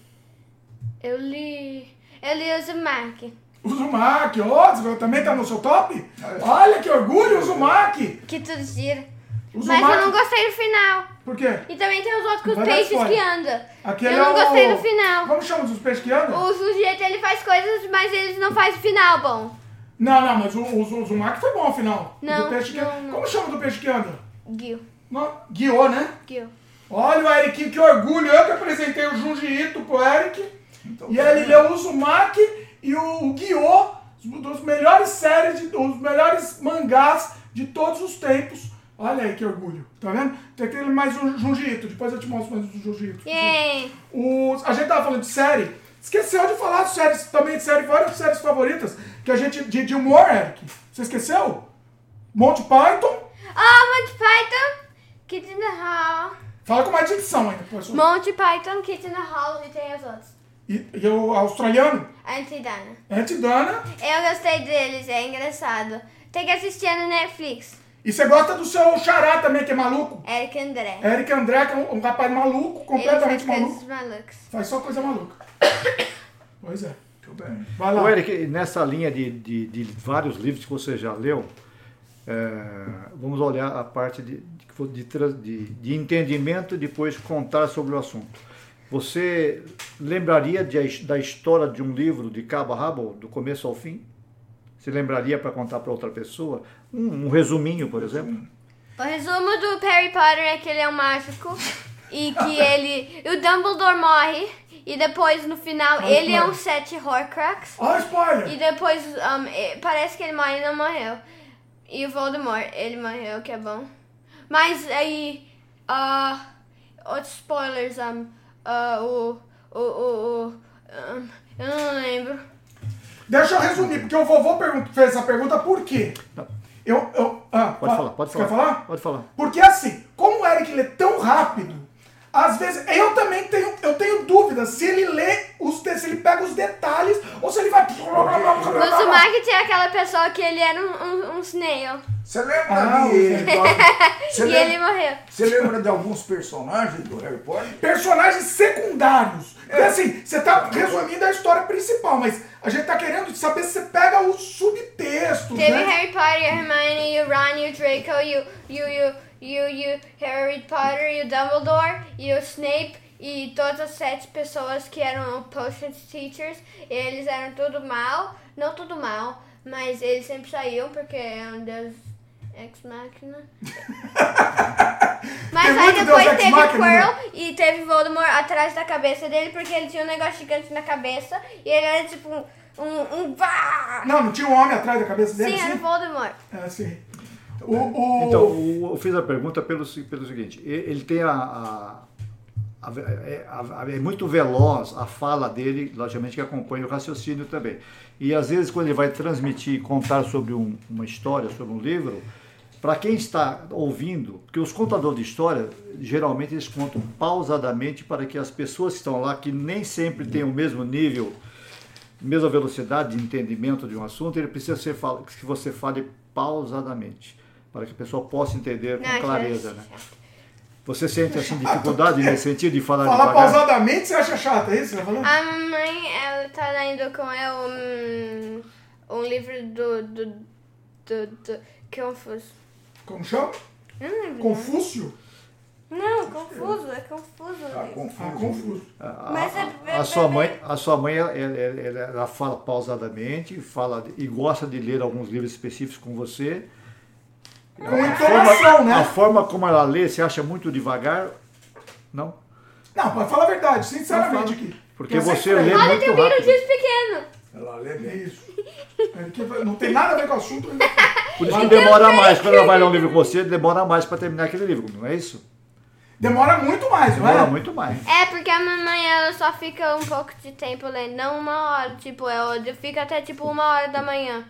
Eu li. Eu li o Zumak. O Zumak, ó, também tá no seu top? Olha que orgulho, o Zumak. Que tudo gira. O Mas eu não gostei do final. Por quê? E também tem os outros com os Vai peixes que andam. Aquele eu não é o- gostei do final. Como chama dos peixes que andam? O sujeito ele faz coisas, mas eles não fazem final bom. Não, não, mas o, o, o foi bom, afinal. O Não, peixe que... não, não. Como chama do peixe que anda? Gil. Não, Guiô, né? Gil. Olha o Eric, que orgulho. Eu que apresentei o Junji Ito pro Eric. Então, E ele leu o Uzumaki e o, o Guiô, um dos melhores séries, de, os melhores mangás de todos os tempos. Olha aí que orgulho, tá vendo? Tem aquele mais um Junji Ito, depois eu te mostro mais um. O, a gente tava falando de série, esqueceu de falar de séries, também de série, várias séries favoritas que a gente, de, de humor, Eric. Você esqueceu? Monty Python, Oh, Monty Python, Kids in the Hall. fala com mais dicção ainda, professor. Monty Python, Kids in the Hall e tem os outros. E, e o australiano, Antidana. Antidana. Eu gostei deles, é engraçado. Tem que assistir no Netflix. E você gosta do seu xará também, que é maluco? Eric André. Eric André, que é um, um rapaz maluco, Ele completamente faz maluco. coisas malucas. Faz só coisa maluca. [coughs] pois é. Muito bem. Vai lá. Ô, Eric, nessa linha de, de, de vários livros que você já leu, é, vamos olhar a parte de, de, de- de entendimento e depois contar sobre o assunto. Você lembraria de da história de um livro de cabo a rabo, do começo ao fim? Você lembraria para contar para outra pessoa? Um, um resuminho, por exemplo? O resumo do Harry Potter é que ele é um mágico e que [laughs] ele. O Dumbledore morre e depois no final Olha ele é um sete Horcrux. Olha o spoiler. E depois um, parece que ele morre e não morreu. E o Voldemort, ele morreu, que é bom. Mas aí. ah outros spoilers, um, o. O. O. o um, eu não lembro. Deixa eu resumir, porque o vovô fez essa pergunta por quê? Eu, eu, ah, Pode fa- falar, pode falar. Quer falar? Pode falar. Porque assim, como o Eric lê tão rápido, às vezes eu também tenho, eu tenho dúvidas se ele lê os se ele pega os detalhes ou se ele vai. No Zumak tinha aquela pessoa que ele era um, um, um snail. Você lembra Ah, de. o [laughs] e lembra, ele morreu. você lembra de alguns personagens do Harry Potter? Personagens secundários. É. assim, você tá resumindo a história principal, mas a gente tá querendo saber se você pega os subtextos, Teve né? Harry Potter, a Hermione, o Ron, o Draco, e o, e o, e o, o, o Harry Potter, e o Dumbledore, e o Snape, e todas as sete pessoas que eram Potions Teachers. Eles eram tudo mal, não tudo mal, mas eles sempre saíam porque é um deus ex-máquina. [laughs] Mas Tem aí depois Deus Ex teve Machina, né? Quirrell e teve Voldemort atrás da cabeça dele porque ele tinha um negócio gigante na cabeça e ele era tipo um... um, um! Não, não tinha um homem atrás da cabeça dele? Sim, era o assim? Voldemort. É, sim. O, o... Então, eu fiz a pergunta pelo, pelo seguinte: ele tem a. a- a- é, a- a- é muito veloz a fala dele, logicamente que acompanha o raciocínio também. E às vezes, quando ele vai transmitir, contar sobre um- uma história, sobre um livro, para quem está ouvindo, porque os contadores de história, geralmente eles contam pausadamente para que as pessoas que estão lá, que nem sempre têm o mesmo nível mesma velocidade de entendimento de um assunto, ele precisa ser que você fale pausadamente, para que a pessoa possa entender com Não, clareza. é Né? Você sente assim dificuldade nesse sentido de falar Falar devagar? pausadamente você acha chato, é isso que você tá falando? A mamãe, ela tá lendo com eu um, um livro do, do, do, do Confuso. Como chama? Confúcio? Não, confuso, é confuso. confuso. Ah, confuso. A, é- a- a sua mãe, a sua mãe ela- ela- ela fala pausadamente, fala e gosta de ler alguns livros específicos com você. Com A entonação, forma, a né? forma como ela lê, você acha muito devagar? Não? Não, mas fala a verdade, Não sinceramente aqui. Porque você lê Olha, muito tem um rápido. Beetlejuice pequeno. Ela lê É bem. isso. É não tem nada a ver com o assunto. Por isso que demora mais. Quando ela vai ler um livro com você, demora mais para terminar aquele livro, não é isso? Demora muito mais, não Demora é? muito mais. É, porque a mamãe, ela só fica um pouco de tempo lendo, não uma hora. Tipo, ela fica até tipo uma hora da manhã,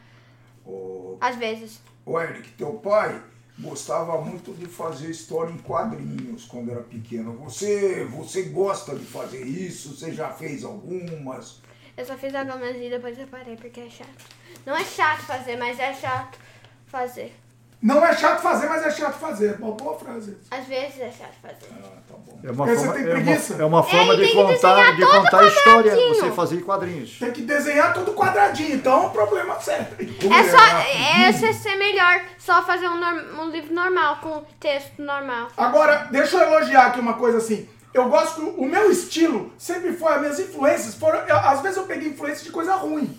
às vezes. Ô, Eric, teu pai gostava muito de fazer história em quadrinhos quando era pequeno. Você, você gosta de fazer isso? Você já fez algumas? Eu só fiz algumas e depois eu parei porque é chato. Não é chato fazer, mas é chato fazer. Não é chato fazer, mas é chato fazer. Uma boa frase. Às vezes é chato fazer. Ah, tá bom. É uma Porque você forma, é uma, é uma forma Ele de tem que contar, de todo contar a história, você fazer quadrinhos. Tem que desenhar tudo quadradinho, então é um problema sério. É só é você ser melhor, só fazer um, norm- um livro normal, com texto normal. Agora, deixa eu elogiar aqui uma coisa assim. Eu gosto o meu estilo sempre foi, as minhas influências foram. eu- às vezes eu peguei influência de coisa ruim.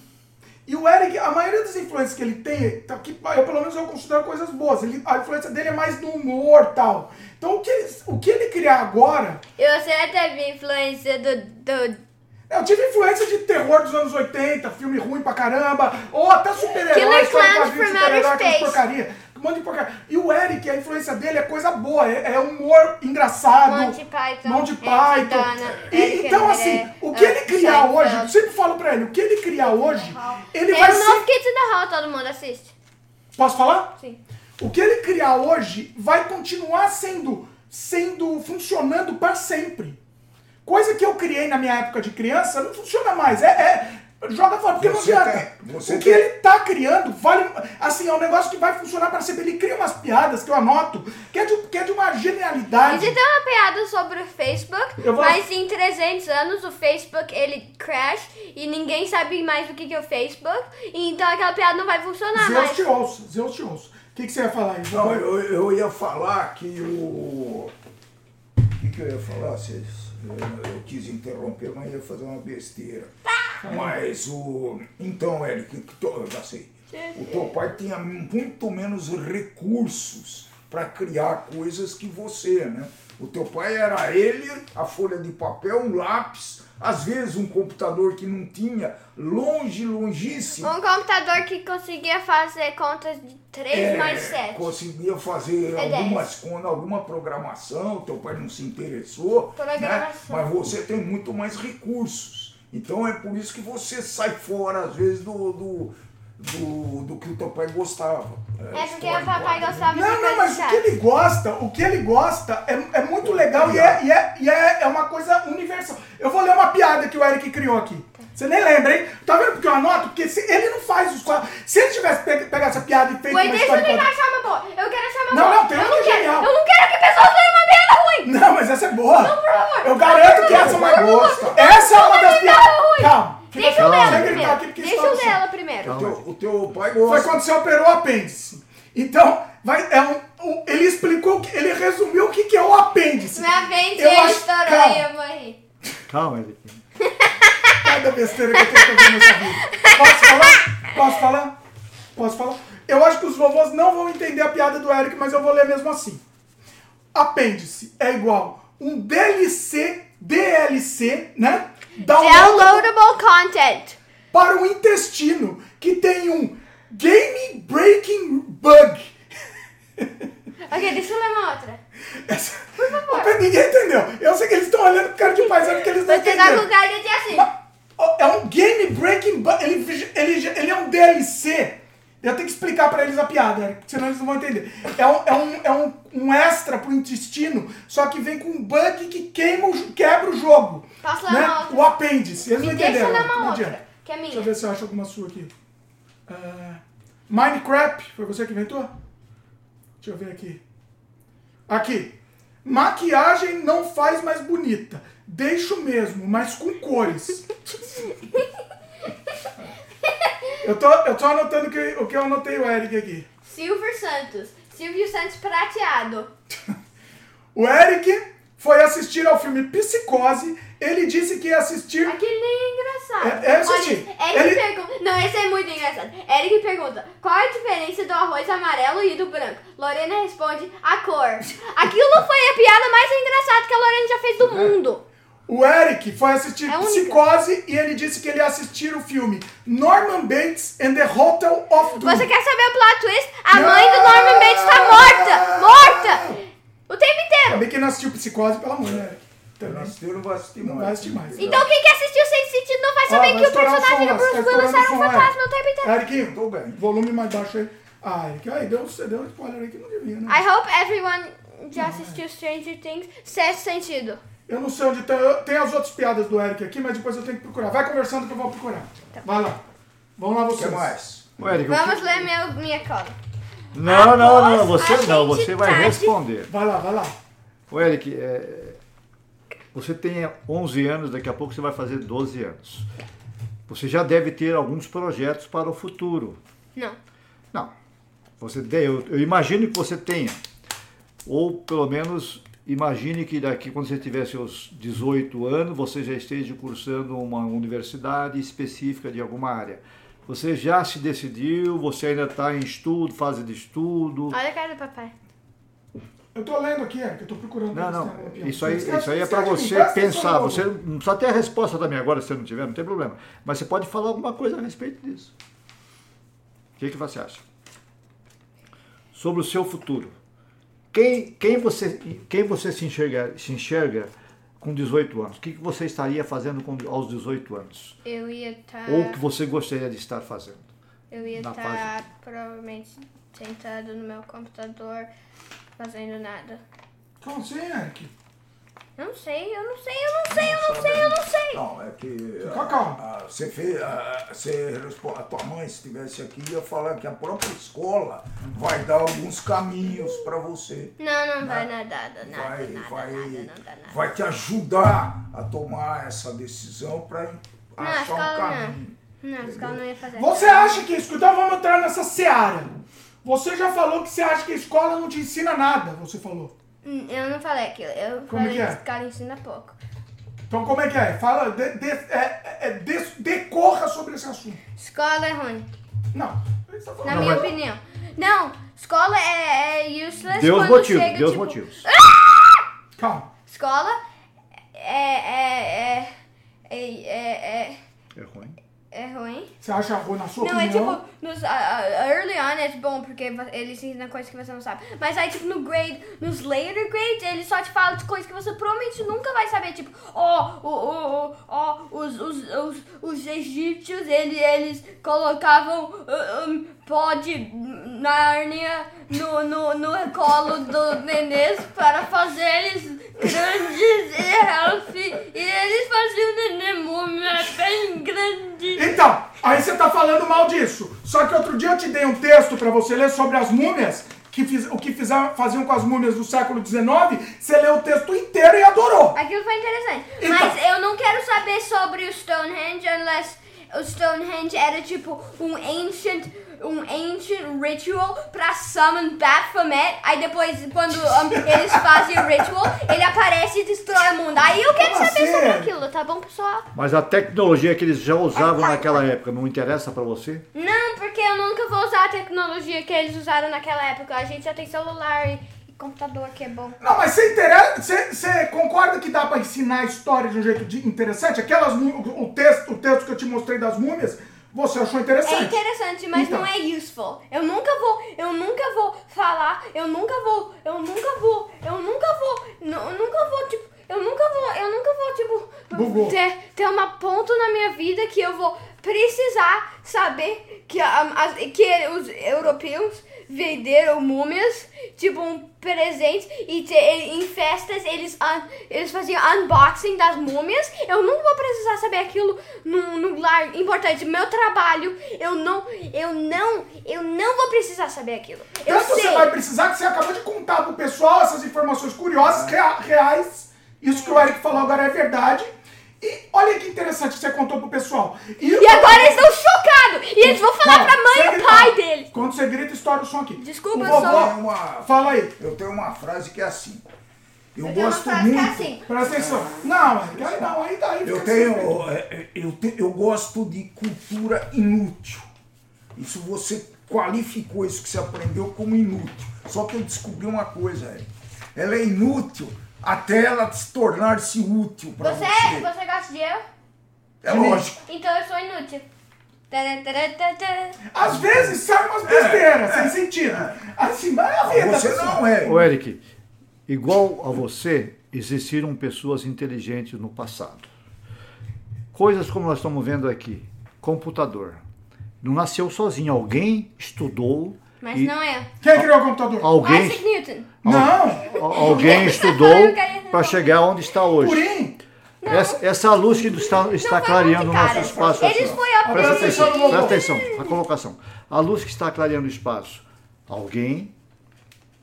E o Eric, a maioria das influências que ele tem, tá aqui, eu pelo menos eu considero coisas boas. Ele- a influência dele é mais do humor e tal. Então o que, ele, o que ele criar agora. E você teve influência do, do Eu tive influência de terror dos anos 80, filme ruim pra caramba, ou até super-herói, Killer Clowns from super-herói, Outer Space. porcaria. Um monte de porcaria. E o Eric, a influência dele é coisa boa, é, é humor engraçado. Monty Python, Monty Eric Python. Donna, E- Eric então, Andre, assim, o que ele criar Seinfeld. hoje, eu sempre falo pra ele, o que ele criar hoje, ele Tem vai o novo. Kids the Hall, todo mundo assiste. Posso falar? Sim. O que ele criar hoje vai continuar sendo, sendo funcionando para sempre. Coisa que eu criei na minha época de criança não funciona mais. É, é- joga fora, porque Você não adianta. tem- você o que tem- ele tá criando vale. Assim, é um negócio que vai funcionar para sempre. Ele cria umas piadas que eu anoto, que é de, que é de uma genialidade. se tem uma piada sobre o Facebook, vou- mas em 300 anos o Facebook ele crash e ninguém sabe mais o que que é o Facebook, e então aquela piada não vai funcionar Zeus mais. te ouça, Zeus te ouça. O que, que você ia falar aí? Não, eu, eu ia falar que o. O que, que eu ia falar, vocês? Eu, quis interromper, mas ia fazer uma besteira. Mas o. Então, Eric, eu já sei. O teu pai tinha muito menos recursos para criar coisas que você, né? O teu pai era ele, a folha de papel, um lápis, às vezes um computador que não tinha, longe, longíssimo. Um computador que conseguia fazer contas de 3 É, mais 7. Conseguia fazer É algumas quando alguma programação, teu pai não se interessou, né? Mas você tem muito mais recursos. Então é por isso que você sai fora, às vezes, do, do, do, do que o teu pai gostava. É porque história o papai gostava de Não, não, mas o que ele gosta, o que ele gosta é, é muito legal e, é, e, é, e é, é uma coisa universal. Eu vou ler uma piada que o Eric criou aqui. Você nem lembra, hein? Tá vendo porque eu anoto? Porque se, ele não faz os quadros. Se ele tivesse pe- pegado essa piada e feito Wait, uma deixa eu história em tentar achar uma boa. Eu quero achar uma Não, boa. não, tem eu uma não que é quero, genial. Eu não quero que pessoas leiam uma piada ruim. Não, mas essa é boa. Não, por favor. Eu garanto que essa é uma gosta. Essa é uma das piadas. ruim. Calma. Deixa eu calma. ler ela Chega ele primeiro. Deixa eu primeiro. O teu, o teu pai Foi gosta. quando você operou o apêndice. Então, vai, é um, o- ele explicou, que- ele resumiu o que, que é o apêndice. Minha vez Eu e acho- estourou calma. e eu morri. Calma, Eric. Cada besteira que eu tenho que fazer nessa vida. Posso falar? Posso falar? Posso falar? Eu acho que os vovôs não vão entender a piada do Eric, mas eu vou ler mesmo assim. Apêndice é igual um DLC, DLC, né? Downloadable content. para o intestino, que tem um game breaking bug. Ok, deixa eu ler uma outra. Essa... Mas Ninguém entendeu. Eu sei que eles estão olhando pro cara de paisano porque eles não Você tá com entenderam. cara de assim. Mas, É um game breaking bug. Ele, ele, ele é um DLC. Eu tenho que explicar pra eles a piada, senão eles não vão entender. É um, é um, é um, um extra pro intestino, só que vem com um bug que queima o, quebra o jogo. Posso ler né? outra? O apêndice. Eles Me não deixa entenderam. eu ler não uma adianta. outra. Que é Deixa eu minha. ver se eu acho alguma sua aqui. Ah, Minecraft, foi você que inventou? Deixa eu ver aqui. Aqui. Maquiagem não faz mais bonita. Deixo mesmo, mas com cores. [laughs] eu, tô, eu tô anotando o que, o que eu anotei o Eric aqui. Silvio Santos. Silvio Santos prateado. [laughs] O Eric foi assistir ao filme Psicose. Ele disse que ia assistir. Aquele nem é engraçado. É, é assisti. Olha, Eric Ele- pergunta. Não, esse é muito engraçado. Eric pergunta: qual a diferença do arroz amarelo e do branco? Lorena responde: a cor. [laughs] Aquilo foi a piada mais engraçada que a Lorena já fez do mundo. O Eric foi assistir É. Psicose e ele disse que ele ia assistir o filme Norman Bates and the Hotel of Doom. Você quer saber o plot twist? A mãe do Norman Bates tá morta! Morta! O tempo inteiro! Também quem não assistiu Psicose, pelo amor, né, Eric? Eu não Também. assisti, eu não vou assistir Não mais. vai assistir mais. Então quem que assistiu sem sentido não vai saber vai que o personagem do Bruce Willis era um fantasma o tempo inteiro. Eric, Tô bem. volume mais baixo aí. Ah, Eric, aí deu, deu um spoiler aí que não devia, né? I hope everyone já assistiu Stranger Things. Sexto sentido. Eu não sei onde tem. eu- Tem as outras piadas do Eric aqui, mas depois eu tenho que procurar. Vai conversando que eu vou procurar. Vai lá. Vamos lá O vocês. que mais? Eric, o que- Vamos ler meu, minha cola. Não, não, não, você não, você vai tá de- responder. Vai lá, vai lá. Ô, Eric, é, você tem 11 anos, daqui a pouco você vai fazer 12 anos. Você já deve ter alguns projetos para o futuro. Não. Não. Você tem, eu, eu imagino que você tenha. Ou pelo menos imagine que daqui quando você tiver seus 18 anos, você já esteja cursando uma universidade específica de alguma área. Você já se decidiu, você ainda está em estudo, fase de estudo. Olha a cara do papai. Eu tô lendo aqui, Eric, eu tô procurando. Não, não. piada. Isso aí, Esquece- isso aí é para você pensar. Você não precisa ter a resposta também agora, se você não tiver, não tem problema. Mas você pode falar alguma coisa a respeito disso. O que, que você acha? Sobre o seu futuro. Quem, quem, você, quem você se enxerga, se enxerga com 18 anos? O que, que você estaria fazendo com, aos 18 anos? Eu ia estar. Ou o que você gostaria de estar fazendo? Eu ia na estar provavelmente sentado no meu computador fazendo nada. Como assim, Eric? Eu não sei, eu não sei, eu não sei, eu não sei, eu não sei. Não, é que. Fica ah, calmo. ah, Você fez. ah, Você respo- a tua mãe, se estivesse aqui, ia falar que a própria escola vai dar alguns caminhos para você. Não, não vai dar nada, nada, Vai, nada, vai, nada, não nada. vai te ajudar a tomar essa decisão para Não, a achar um não. caminho. Não, a escola não ia fazer Você nada. acha que isso? Então vamos entrar nessa seara. Você já falou que você acha que a escola não te ensina nada, você falou. Hum, Eu não falei aquilo, eu Como falei que é? que ensina pouco. Então como é que é? Fala, de, de- é- é- des- decorra sobre esse assunto. Escola é ruim, Não. Tá na Não, minha mas- opinião. Não, escola é, é useless Deus quando motivos, chega, Deus tipo, motivos. Calma. Escola é, é, é, é, é, É ruim. É, é ruim. Você acha ruim na sua Não, é opinião? tipo, nos, a- early on é bom, porque eles ensinam coisas que você não sabe. Mas aí, tipo, no grade, nos later grades, eles só te falam de coisas que você provavelmente nunca vai saber. Tipo, ó, o, ó, os, os, os, os egípcios, eles, eles colocavam uh, um, pó de Nárnia no, no, no colo do nenês para fazer eles grandes e healthy. E eles faziam múmia bem grande. Então, aí você tá falando mal disso. Só que outro dia eu te dei um texto pra você ler sobre as múmias, que fiz, o que fizeram, faziam com as múmias do século XIX. Você leu o texto inteiro e adorou. Aquilo foi interessante. Então. Mas eu não quero saber sobre o Stonehenge unless o Stonehenge era tipo um ancient um ancient ritual pra summon Baphomet. Aí depois, quando um, eles fazem o ritual, ele aparece e destrói o mundo. Aí eu quero Como saber assim? sobre aquilo, tá bom, pessoal? Mas a tecnologia que eles já usavam naquela época não interessa para você? Não, porque eu nunca vou usar a tecnologia que eles usaram naquela época. A gente já tem celular e, e computador que é bom. Não, mas você, interessa, você, você concorda que dá pra ensinar a história de um jeito de- interessante? Aquelas, mú- o, texto, o texto que eu te mostrei das múmias, você achou É interessante? interessante, mas Então. não é useful. Eu nunca vou, eu nunca vou falar, eu nunca vou, eu nunca vou, eu nunca vou, eu nunca vou, tipo, eu nunca vou, eu nunca vou, tipo, Bugou. ter, ter uma ponto na minha vida que eu vou precisar saber que, a- as- que os europeus venderam múmias, tipo um presente, e te- em festas eles, un- eles faziam unboxing das múmias. Eu não vou precisar saber aquilo num, num lugar importante. Meu trabalho, eu não, eu não, eu não vou precisar saber aquilo. Eu Tanto sei. você vai precisar que você acabou de contar pro pessoal essas informações curiosas, rea- reais. Isso que o Eric falou agora é verdade. E olha que interessante que você contou pro pessoal. E agora eles estão chocados! E eles vão falar pra mãe e o pai deles. Quando você grita, estoura o som aqui. Desculpa, o eu vovó, sou- uma, Fala aí. eu tenho uma frase que é assim. Eu, Eu tenho uma gosto é muito. assim. Presta atenção. Não, aí não, aí daí Eu tenho, assim. é, é, eu, te- eu gosto de cultura inútil. Isso você qualificou isso que você aprendeu como inútil. Só que eu descobri uma coisa, Eric. ela é inútil até ela se tornar-se útil para Você, você. você gosta de eu? É lógico. Então eu sou inútil. Às vezes saem umas besteiras, sem sentido. Assim, mas é a vida. Você não é. Ô Eric, igual a você, existiram pessoas inteligentes no passado. Coisas como nós estamos vendo aqui, computador. Não nasceu sozinho, alguém estudou Mas e não é. Quem criou o computador? alguém, Isaac Newton. Não, al- alguém estudou para chegar onde está hoje. Purim. Essa, essa luz que está, está clareando o nosso espaço Eles foi a Presta atenção, Presta atenção, a colocação. A luz que está clareando o espaço, alguém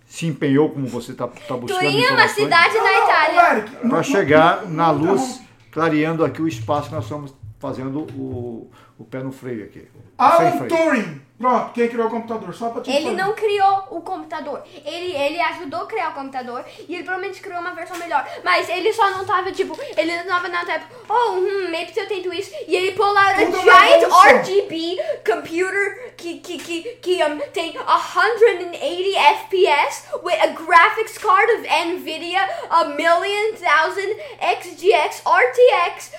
se empenhou, como você está tá buscando Turim é uma cidade na Itália. Para chegar na não- luz, clareando aqui o espaço que nós estamos fazendo o, o pé no freio aqui. Alan. Turing. Pronto, quem criou o computador? Só pra te Ele informar. não criou o computador. Ele, ele ajudou a criar o computador e ele provavelmente criou uma versão melhor. Mas ele só não tava, tipo, ele não tava na tipo, oh, hum, maybe eu tento isso. E ele pulou a giant. RGB computer que, que, que, que um, tem 180 FPS with a graphics card of NVIDIA, a million thousand XGX RTX.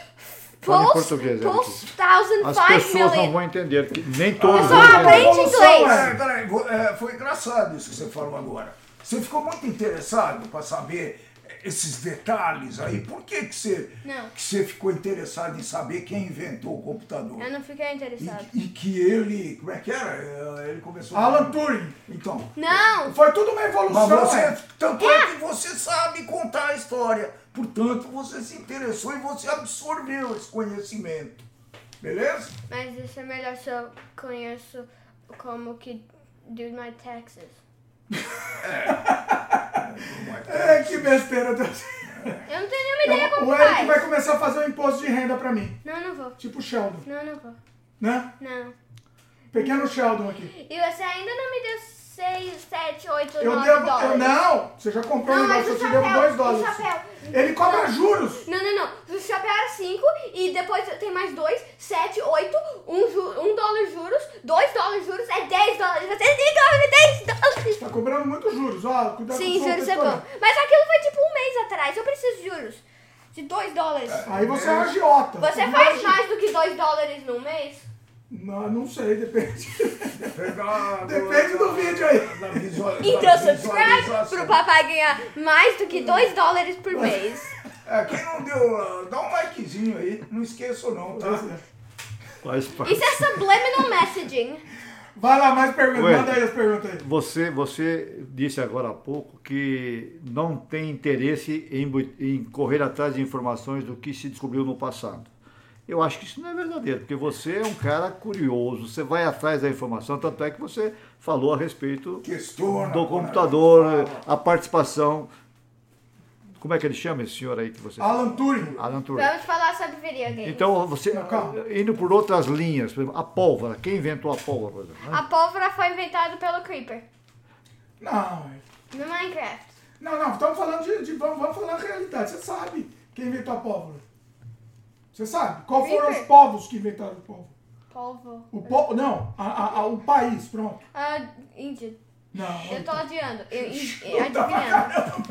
Fala em português. Pulse 1005 As pessoas não vão entender, porque nem todos Só vão entender. aprende Evolução, inglês. é. É, peraí, é, foi engraçado isso que você falou agora. Você ficou muito interessado para saber esses detalhes aí. Por que, que, você, Não. que você ficou interessado em saber quem inventou o computador? Eu não fiquei interessado. E, e que ele. Como é que era? É, Ele começou. Alan Turing. Então. Não! Foi tudo uma Mas evolução. você. é. Tanto é que você sabe contar a história. Portanto, você se interessou e você absorveu esse conhecimento. Beleza? Mas isso é melhor se eu conheço como que do my taxes. [laughs] É, que besteira. Deus. Eu não tenho nenhuma ideia O como Eric faz. vai começar a fazer um imposto de renda pra mim. Não, não vou. Tipo o Sheldon, Não, não vou. né? Não. Pequeno Sheldon aqui. E você ainda não me deu 6, 7, 8, Eu 9 devo. dólares. Eu, não! Você já comprou Não, um negócio, eu te devo 2 o dólares. chapéu. Ele cobra juros! Não, não, não. O chapéu era 5 e depois tem mais 2, 7, 8, 1 ju um dólar juros, 2 dólares juros é 10 dólares. Você tem que cobrar 10 dólares. Tá cobrando muito juros, ó. Cuidado Sim, com juros é bom. Mas aquilo foi tipo um mês atrás. Eu preciso de juros. De 2 dólares. Aí você é um agiota. Você faz mais do que 2 dólares num mês? Não, não sei, depende. Depende do vídeo aí. Então subscribe pro papai ganhar mais do que 2 dólares por mês. É, quem não deu, dá um likezinho aí. Não esqueça não, tá? Faz parte. Isso é subliminal messaging. Vai lá, mais perguntas. Manda aí as perguntas aí. Você, você disse agora há pouco que não tem interesse em, em correr atrás de informações do que se descobriu no passado. Eu acho que isso não é verdadeiro, porque você é um cara curioso, você vai atrás da informação, tanto é que você falou a respeito Questiona. do computador, a participação. Como é que ele chama esse senhor aí que você Alan Turing. Alan Turing. Vamos falar sobre videogame. Então, você, indo por outras linhas, por exemplo, a pólvora, quem inventou a pólvora? por exemplo, né? A pólvora foi inventada pelo Creeper. Não, No Minecraft. não, não. Estamos falando de. de- vamos, vamos falar a realidade. Você sabe quem inventou a pólvora. Você sabe? Qual foram os povos que inventaram a pólvora? Polvo. O po... Não, a, a- a- o país, pronto. Ah, Índia. Não. Eu tô adiando. Eu, [laughs] eu, adivinhando.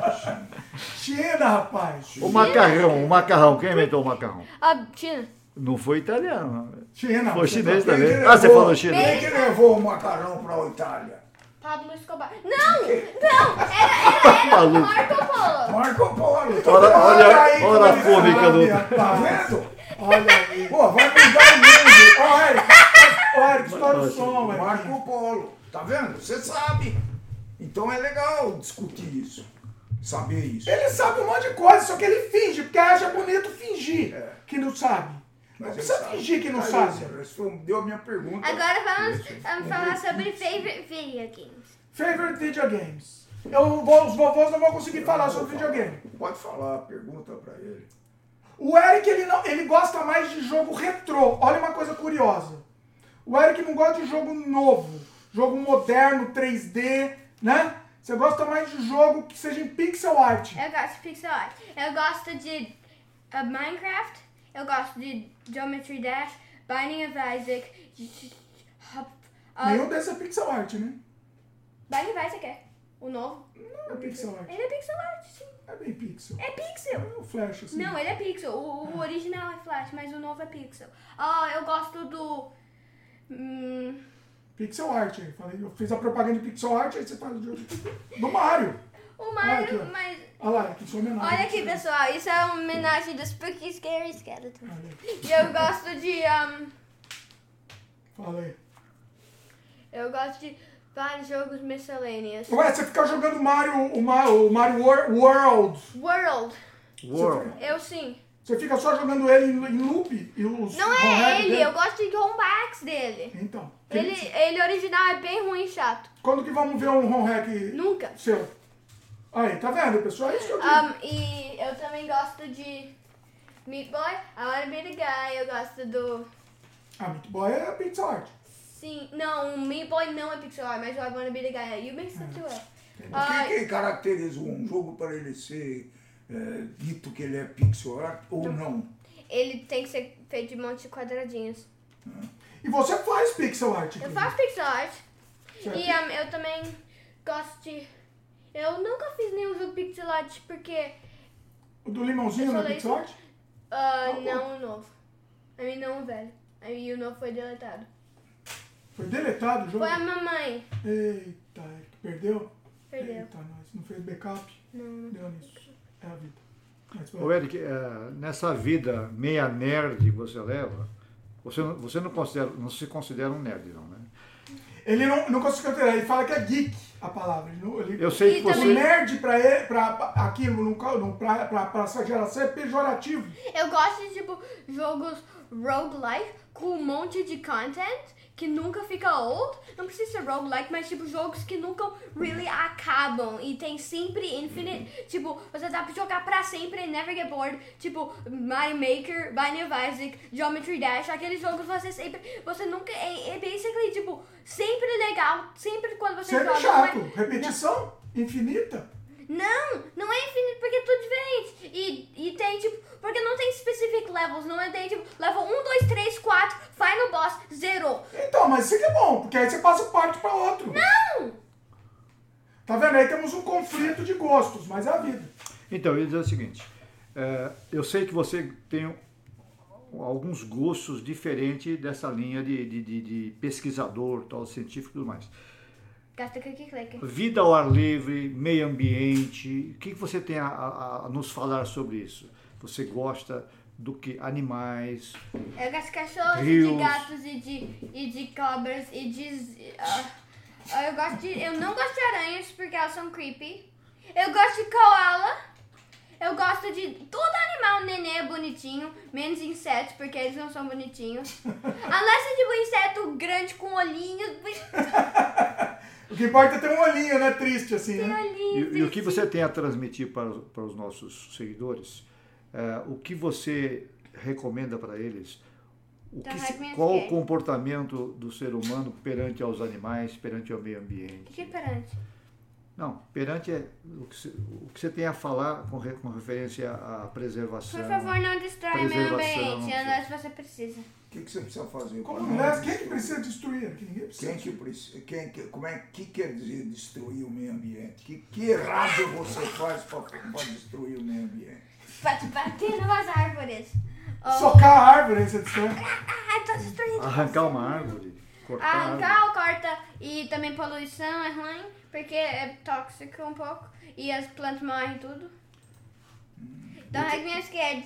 China, rapaz. O macarrão, o macarrão, quem inventou o macarrão? Ah, China. Não foi italiano. China. Foi chinês tá- também. que Ah, você levou- falou chinês. Quem que levou o macarrão pra Itália? Pablo Escobar. Não! Não! Era, era, era. [laughs] Marco Polo. Marco Polo. Tá Olha, olha, aí como olha a cômica sabe, do. Tá vendo? Olha aí. Pô, vai mudar o mundo. Ó, Eric. Ó, Eric, estoura o som, Eric. Marco Polo. Tá vendo? Você sabe. Então é legal discutir isso. Saber isso. Ele sabe um monte de coisa, só que ele finge, porque acha bonito fingir É. que não sabe. Não Mas precisa ele sabe. fingir que não sabe. você respondeu a minha pergunta. Agora vamos, Isso. vamos falar sobre favorite video games. Favorite video games. Eu vou, os vovôs não vão conseguir falar sobre videogame. Pode falar, pergunta pra ele. O Eric, ele, não, ele gosta mais de jogo retrô. Olha uma coisa curiosa. O Eric não gosta de jogo novo. Jogo moderno, 3D, né? Você gosta mais de jogo que seja em pixel art. Eu gosto de pixel art. Eu gosto de uh, Minecraft. Eu gosto de Geometry Dash, Binding of Isaac. Uh, Nenhum desses é pixel art, né? Binding of Isaac é o novo. Não é pixel art. Ele é pixel art, sim. É bem pixel. É pixel. É um flash, assim. Não, ele é pixel. O, o original é flash, mas o novo é pixel. Ah, eu gosto do. Hum, Pixel art. aí. Falei, eu fiz a propaganda de pixel art, aí você fala de outro. Do Mario. o aqui, Mario, ó. mas. Olha lá, aqui sua homenagem. Olha aqui, pessoal. Isso é uma homenagem do Spooky Scary Skeleton. Olha E eu gosto de. Um, Fala aí. eu gosto de vários jogos miscellaneous. Ué, você fica jogando Mario, o Mario, o Mario Wor- World. World. World. Eu sim. Você fica só jogando ele em, em loop e os Não home é ele, dele? eu gosto de comebacks dele. Então. Ele, ele original é bem ruim e chato. Quando que vamos ver um home hack Nunca. seu? Aí, tá vendo, pessoal? É isso que eu digo. Um, e eu também gosto de Meat Boy, I Wanna Be the Guy, eu gosto do. A Meat Boy é pixel art. Sim, não, o Meat Boy não é pixel art, mas o I Wanna Be the Guy é. You mix the two up. O Ah, que, que caracteriza um jogo para ele ser é, dito que ele é pixel art ou não? ele tem que ser feito de um monte de quadradinhos. E você faz pixel art. Eu inclusive. faço pixel art. Certo. E um, eu também gosto de. Eu nunca fiz nenhum jogo pixel art porque. O do limãozinho não é pixel art? ah, bom. não o novo. A mim não o velho. A mim o novo foi deletado. Foi deletado o jogo? Foi a mamãe. Eita, perdeu? Perdeu. Eita, nós. Não fez backup? Não, não. Deu nisso. É a vida. Mas, Ô Eric, eh, nessa vida meia nerd que você leva, você, não- você não, considera, não se considera um nerd, não, né? Ele não, não conseguiu ter, ele fala que é geek a palavra. Ele, não- ele, Eu sei que O você. também- nerd pra, ele, pra, pra aquilo, no, ca- no, pra, pra, pra essa geração é pejorativo. Eu gosto de, tipo, jogos roguelike com um monte de content que nunca fica old. Não precisa ser roguelike, mas, tipo, jogos que nunca really acabam. E tem sempre infinite. Tipo, você dá pra jogar pra sempre e never get bored. Tipo, Mario Maker, Binding of Isaac, Geometry Dash. Aqueles jogos você sempre. Você nunca. É, é basically, tipo, sempre legal. Sempre quando você Sempre joga. chato. é- Repetição infinita. Não, não é infinito porque é tudo diferente. E, e tem tipo, porque não tem specific levels, não é tem tipo, level 1, 2, 3, 4, final boss, zero. Então, mas isso aqui é bom, porque aí você passa parte pra outro. Não! Tá vendo? Aí temos um conflito de gostos, mas é a vida. Então, eu ia dizer o seguinte: eh, eu sei que você tem alguns gostos diferentes dessa linha de, de, de- de pesquisador, tal, científico e tudo mais. Gasta clique. Vida ao ar livre, meio ambiente, o que você tem a, a- a nos falar sobre isso? Você gosta do que? Animais, Eu gosto de cachorros, Rios. de gatos e de, e de cobras e de. ah, eu gosto de. Eu não gosto de aranhas porque elas são creepy. Eu gosto de koala. Eu gosto de todo animal nenê é bonitinho, menos insetos, porque eles não são bonitinhos. Unless é tipo um inseto grande com olhinhos, [laughs] O que importa é ter um olhinho, né? Triste, assim, tem né? E, e o que você tem a transmitir para, os- para os nossos seguidores? eh, o que você recomenda para eles? O Então, que se- qual o o comportamento do ser humano perante aos animais, perante ao meio ambiente? Que perante? Não, perante é o que, você, o que você tem a falar com, com referência à preservação. Por favor, não destrói o meio ambiente, unless você precisa. O que, que você precisa fazer? Como é? Quem é que precisa destruir? Que ninguém precisa. Quem que precisa? Quem que, como é que quer dizer destruir o meio ambiente? Que, que errado você faz para destruir o meio ambiente? Pra te bater nas árvores. Ou- Socar a árvore, você destrói. Destruindo. Arrancar uma árvore, cortar árvore. Arrancar ou corta. E também poluição é ruim, porque é tóxico um pouco. E as plantas morrem tudo. Don't hug me, I'm scared.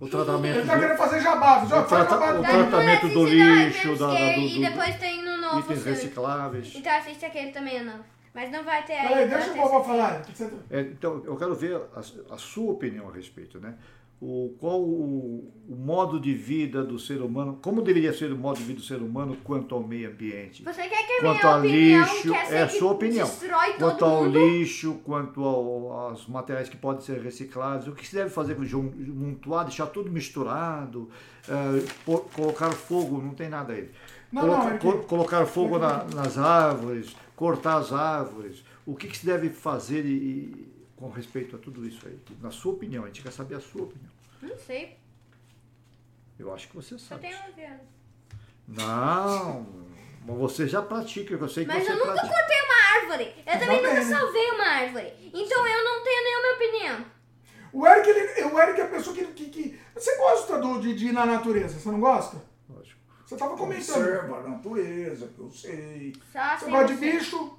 O tratamento Ele tá do- querendo fazer jabá. Já O faz trata- jabá. o tratamento do I'm lixo, da- da- scared. do- E depois tem no novo itens filme. recicláveis. Então assiste aquele também é novo. Mas não vai ter Peraí, deixa o falar. O que você- É, então, eu quero ver a, a sua opinião a respeito, né? O, qual o, o modo de vida do ser humano, como deveria ser o modo de vida do ser humano quanto ao meio ambiente? Você quer que a Quanto minha ao opinião lixo, quer ser é a sua opinião. destrói Quanto todo ao mundo? lixo, quanto ao- aos materiais que podem ser reciclados, o que se deve fazer com jun- montuar, deixar tudo misturado, eh, pôr- colocar fogo, não tem nada aí. Não, Coloca- não, é que- co- colocar fogo na- nas árvores, cortar as árvores. O que, que se deve fazer e- e- com respeito a tudo isso aí? Na sua opinião, a gente quer saber a sua opinião. Não sei. Eu acho que você Eu sabe. tenho 11 anos. Não, mas você já pratica, eu sei que Mas você eu nunca pratica. cortei uma árvore. Eu também Também, nunca salvei uma árvore. Então eu não tenho nenhuma opinião. O Eric, ele, o Eric é a pessoa que, que, que- Você gosta do, de, de ir na natureza, você não gosta? Lógico. Você tava comentando. Observa a natureza, que eu sei. Só Você assim gosta de bicho?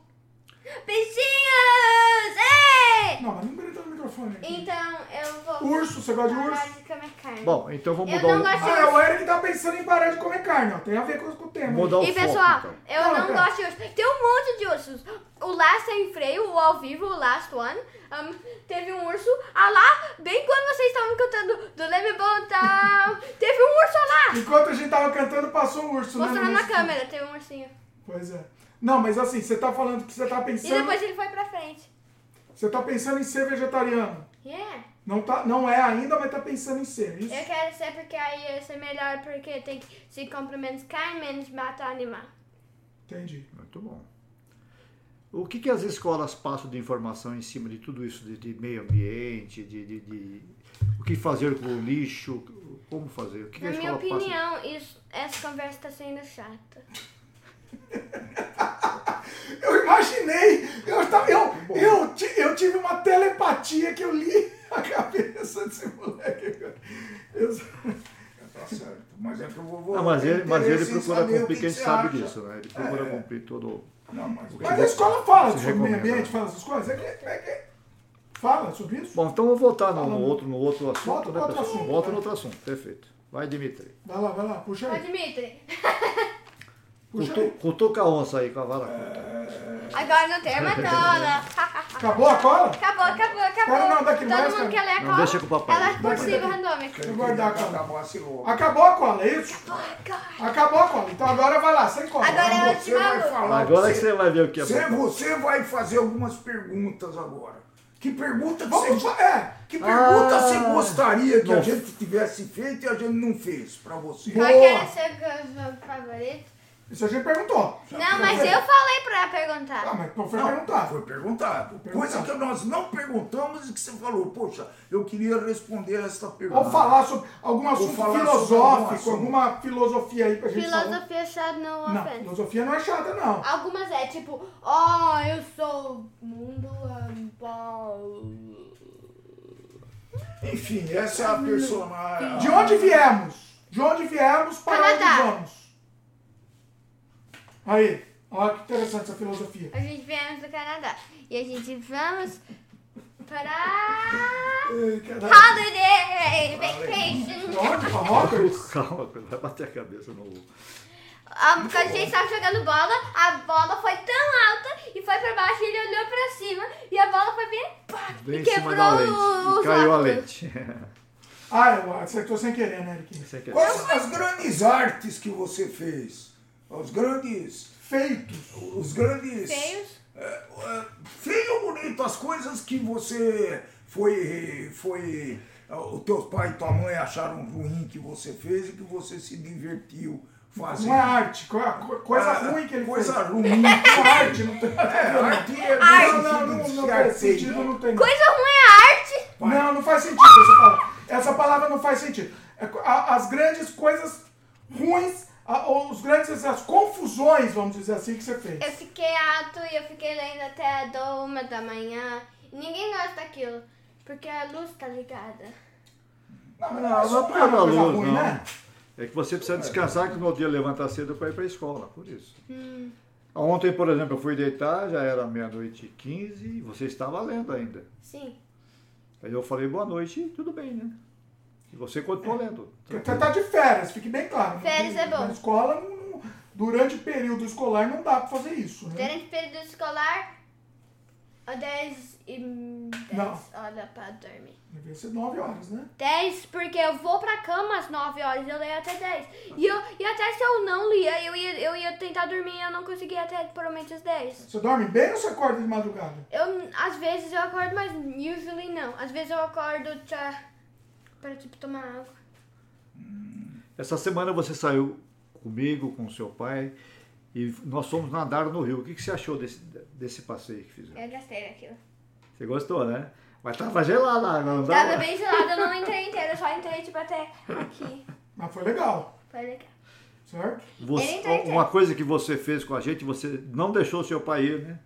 Bichinhos! Ei! Não, mas não grita no microfone. aqui. Então eu vou Urso, você gosta de parar urso? de comer carne. Bom, então vamos Eu mudar não o... gosto- Ah, é, o Eric tá pensando em parar de comer carne, ó. Tem a ver com, com o tema. Mudar o E foco, pessoal, então. eu Não, não pera. gosto de ursos. Tem um monte de ursos. O Last Sem Freio, o ao vivo, o Last One, um, teve um urso. Ah lá, bem quando vocês estavam cantando do Leme Bontal, [laughs] teve um urso lá. Enquanto a gente tava cantando, passou um urso, né, Mostrando no na nosso- câmera, teve um ursinho. Pois é. Não, mas assim, você tá falando que você tá E pensando. depois ele foi pra frente. Você tá pensando em ser vegetariano. Yeah. Não, tá, não é ainda, mas tá pensando em ser. Isso? Eu quero ser porque aí ia ser melhor, porque tem que se comprar menos carne, menos matar animal. Entendi. Muito bom. O que, que as escolas passam de informação em cima de tudo isso, de, de meio ambiente, de, de- de- o que fazer com o lixo, como fazer? O que, que Na a minha opinião, isso, essa conversa tá sendo chata. [laughs] Eu imaginei, eu, tava, eu, eu, ti- eu tive uma telepatia que eu li [laughs] a cabeça desse moleque. Eu- Tá certo. Mas é que o vovô. Ah, mas tem ele, mas ele procura cumprir, que quem que você sabe acha. disso, né? Ele procura É. cumprir todo. Não, mas. Mas a escola fala sobre meio recomenda, ambiente, né? fala essas coisas. É que, é que, fala sobre isso. Bom, então vamos voltar no, no né? outro, no outro assunto, Volta né, pro outro pessoal? assunto, Volta vai. no outro assunto, perfeito. Vai, Dimitri. Vai lá, vai lá, puxa aí. Dimitri, [laughs] Puxa Cutu- aí. Cutuca a onça aí com a vara curta. agora não tem mais toda. [laughs] Acabou a cola? Acabou, acabou, acabou. Cara, não, daqui Todo mais, mundo quer ler a Não, cola. deixa com o papai. Ela é cursiva Daqui. randômica. Vou guardar a cola. Acabou a cola, é isso? Agora. Acabou a cola. Então agora vai lá, sem cola. Agora é a Você vai falar. Agora você, que você vai ver o que é você, bom. você vai fazer algumas perguntas agora. Que pergunta que Vamos, você. é. Que pergunta Ah, você gostaria que a não. gente tivesse feito e a gente não fez pra você? Qual que era seu favorito? Isso a gente perguntou. Não, mas eu falei pra perguntar. Ah, mas não foi Não, perguntar. Foi perguntado. perguntado. Coisa que nós não perguntamos e que você falou, poxa, eu queria responder esta pergunta. Ou falar sobre algum assunto falar sobre filosófico, assunto. alguma filosofia aí pra gente falar. Filosofia chata não Não, filosofia não é chata, não. Algumas é tipo, ó, eu sou o mundo ambal. Enfim, essa é a personagem. De onde viemos? De onde viemos para Canadá. onde vamos? Aí, olha que interessante essa filosofia. A gente viemos do Canadá. E a gente vamos para. Holiday Vacation. Onde? Pra Rockers? [laughs] Calma, vai bater a cabeça no. Um, quando a gente estava jogando bola, a bola foi tão alta e foi pra baixo e ele olhou pra cima e a bola foi bem, pá, Bem e quebrou os E caiu a lente. Ah, eu acertou sem querer, né, Eric? Isso aqui é- Quais as grandes artes que você fez? Os grandes. Feitos. Os grandes. Feios. É, é, feio ou bonito, as coisas que você foi. foi os teus pai e tua mãe acharam ruim que você fez e que você se divertiu fazendo. Não é arte, co- co- coisa Ah, ruim que ele coisa fez. ruim. Não é arte, não tem É, arte é Não, não, sentido não, não faz sentido, não tem. Coisa ruim é arte. Não, não faz sentido essa palavra. Essa palavra não faz sentido. É As grandes coisas ruins, a- ou os grandes, as confusões, vamos dizer assim, que você fez. Eu fiquei alto e eu fiquei lendo até a uma da manhã. E ninguém gosta daquilo. Porque a luz tá ligada. Não, Não, mas não é não por é luz, ruim, não. né? É que você precisa descansar que no outro dia levantar cedo para ir para a escola, por isso. Hum. Ontem, por exemplo, eu fui deitar, já era meia-noite e quinze, e você estava lendo ainda. Sim. Aí eu falei boa noite e tudo bem, né? E você continuou lendo. Você tá de férias, fique bem claro. Férias é bom. Na escola, não- durante o período escolar não dá pra fazer isso, né? Durante o período escolar, às 10 e 10 Não. horas pra dormir. Devia ser 9 horas, né? 10, porque eu vou pra cama às 9 horas, eu leio até 10. E, eu, e até se eu não lia, eu ia, eu ia tentar dormir e eu não conseguia até provavelmente às 10. Você dorme bem ou você acorda de madrugada? Eu, às vezes eu acordo, mas usually não. Às vezes eu acordo pra, pra tipo, tomar água. Essa semana você saiu comigo, com seu pai, e nós fomos nadar no rio. O que, que você achou desse, desse passeio que fizemos? Eu gastei daquilo. Você gostou, né? Mas tava gelada a água, não Tava tava? bem gelado, eu não entrei inteiro, eu só entrei tipo até aqui. Mas foi legal, Foi legal. certo? Você- uma coisa que você fez com a gente, você não deixou o seu pai ir, né?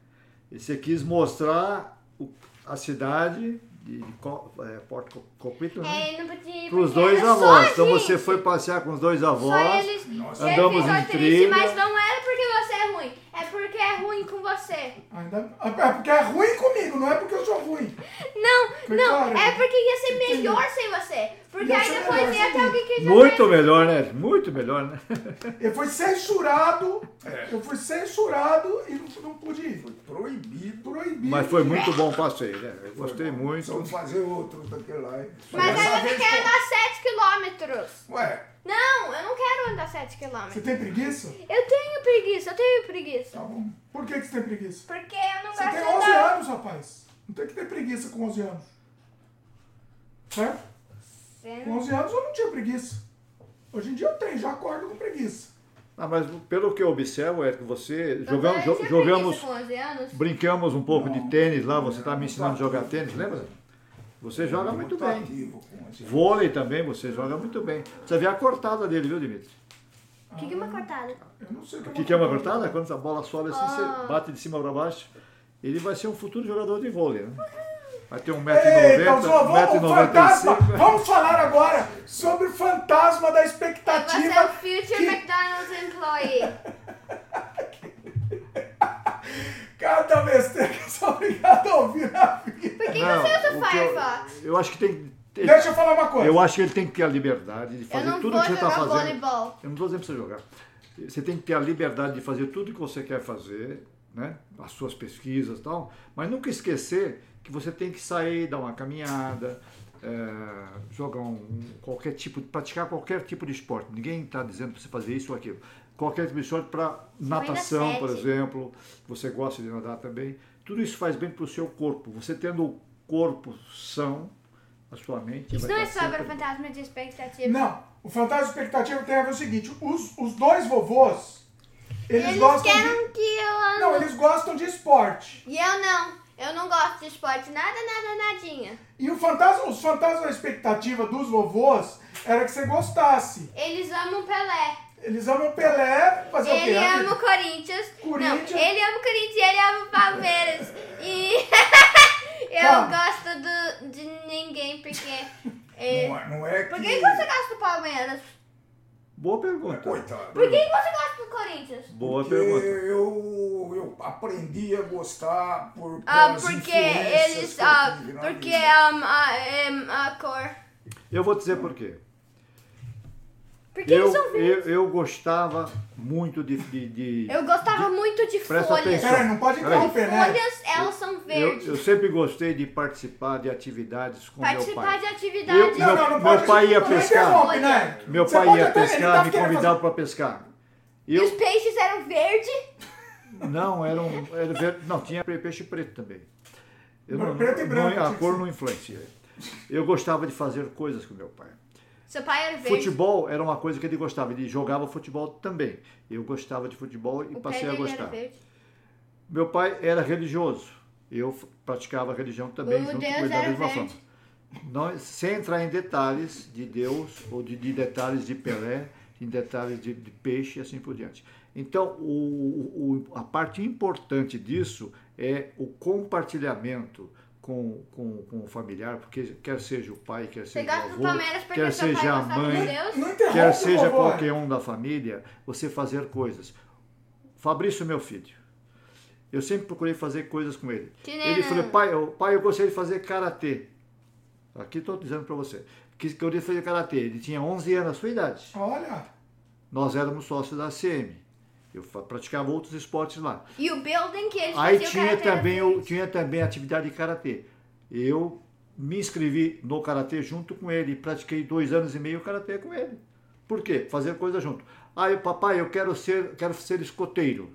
E você quis mostrar o- a cidade de Co- é, Porto Co- Copito, né? É, não podia ir Para os dois só avós. Então você gente. foi passear com os dois Só avós. eles. Nossa. Ele Andamos ficou em triste, trilha. mas não era porque você é ruim. É porque é ruim com você. Ainda... É porque é ruim comigo, não é porque eu sou ruim. Não, Foi não, claro. é porque ia ser melhor sem você. Porque Ia aí depois ia ter alguém que já Muito fez. melhor, né? Muito melhor, né? [laughs] Ele foi censurado, É. eu fui censurado e não, não pude ir. Foi proibido. Proibido. Mas foi muito bom o passeio, né? Eu gostei muito. Vamos fazer outro daquele lá. hein? Mas Dessa aí você vez, quer pô. andar 7 quilômetros. Ué, Não, eu não quero andar 7 Você quilômetros. tem preguiça? Eu tenho preguiça, eu tenho preguiça. tá bom. Por que, que você tem preguiça? Porque eu não Você gosto tem de 11 andar. anos, rapaz. Não tem que ter preguiça com 11 anos. Certo? Com 11 anos eu não tinha preguiça. Hoje em dia eu tenho, já acordo com preguiça. Ah, mas pelo que eu observo é que você jogamos, jo- jogamos, preguiça com 11 anos. brincamos um pouco de tênis lá, você estava me ensinando a jogar tênis, lembra? Você joga muito bem. com esse- Vôlei também, você joga muito bem. Você vê a cortada dele, viu, Dimitri? O que, que é uma cortada? Eu não sei O que, que é uma cortada? Quando a bola sobe assim, Ah. você bate de cima para baixo. Ele vai ser um futuro jogador de vôlei, né? Vai ter Eita, 1,90m, só vamos, o fantasma. 1,95m. Vamos falar agora sobre o fantasma da Você é o expectativa. future que McDonald's employee. [laughs] cada besteira que eu sou obrigado a ouvir na vida. Por que Não, você usa o o eu- Firefox? Eu acho que tem. tem- Deixa eu falar uma coisa. Eu acho que ele tem que ter a liberdade de fazer tudo vou que você está fazendo. voleibol. Eu não estou dizendo para você jogar. Você tem que ter a liberdade de fazer tudo que você quer fazer, né? As suas pesquisas e tal, mas nunca esquecer que você tem que sair, dar uma caminhada, é, jogar um, qualquer tipo, praticar qualquer tipo de esporte. Ninguém está dizendo para você fazer isso ou aquilo. Qualquer de esporte para natação, por exemplo, você gosta de nadar também. Tudo isso faz bem para o seu corpo. Você tendo o corpo são, a sua mente Isso vai não é estar sobre o sempre- fantasma de expectativa. Não, o fantasma expectativa tem a ver o seguinte: os, os dois vovôs, eles, Eles gostam querem de. que eu ande. Não, eles gostam de esporte. E eu não. Eu não gosto de esporte. Nada, nada, nadinha. E o fantasma, os fantasmas da expectativa dos vovôs era que você gostasse. Eles amam Pelé. Eles amam Pelé, fazer o quê? Ele ama o Corinthians. Corinthians. Não, ele ama o Corinthians e ele ama o Palmeiras. E [laughs] eu Tá. gosto do, de ninguém porque. [laughs] é, Não, é- não é que. Por que, você gosta do Palmeiras? Boa pergunta. Coitado. Por que, você gosta do Corinthians? Boa Porque pergunta. eu, eu aprendi a gostar por Ah, porque eles. Ah, porque vida. um, a, em, a cor. Eu vou dizer por quê. Porque Eu, eles são eu, verdes. eu gostava muito de. de, de- Eu gostava muito de folhas. Peraí, não pode interromper, né? Folhas, elas são eu, verdes. eu sempre gostei de participar de atividades com meu Participar pai. de atividades. Eu- meu- meu pai ia não pescar. né? Meu Você pai pode ia até- pescar, tá me convidava para pescar. E os Eu, peixes eram verdes. não, era um. Era ver- não, tinha peixe preto também. Eu não, Preto e branco, não- a cor não influencia. Eu gostava de fazer coisas com meu pai. Seu pai era verde. Futebol era uma coisa que ele gostava, ele jogava futebol também. Eu gostava de futebol e O passei a dele era gostar. verde. Meu pai era religioso. Eu praticava a religião também, O junto Deus com ele da era mesma verde. forma. Não, sem entrar em detalhes de Deus, ou de, de detalhes de Pelé, em detalhes de, de peixe e assim por diante. Então, o, o- a parte importante disso é o compartilhamento com, com, com o familiar, porque quer seja o pai, quer seja o avô, quer seja a mãe, quer seja qualquer um da família, você fazer coisas. Fabrício, meu filho, eu sempre procurei fazer coisas com ele. Ele falou, pai, eu, pai, eu gostaria de fazer karatê. Aqui estou dizendo para você. Que que eu queria fazer karatê. Ele tinha 11 anos, a sua idade. Olha, Nós éramos sócios da ACM. Eu praticava outros esportes lá. E o building que eles Aí tinha também, diferente. tinha também atividade de karatê. Eu me inscrevi no karatê junto com ele, pratiquei dois anos e meio karatê com ele. Por quê? Fazer coisa junto. Aí, papai, eu quero ser, quero ser escoteiro.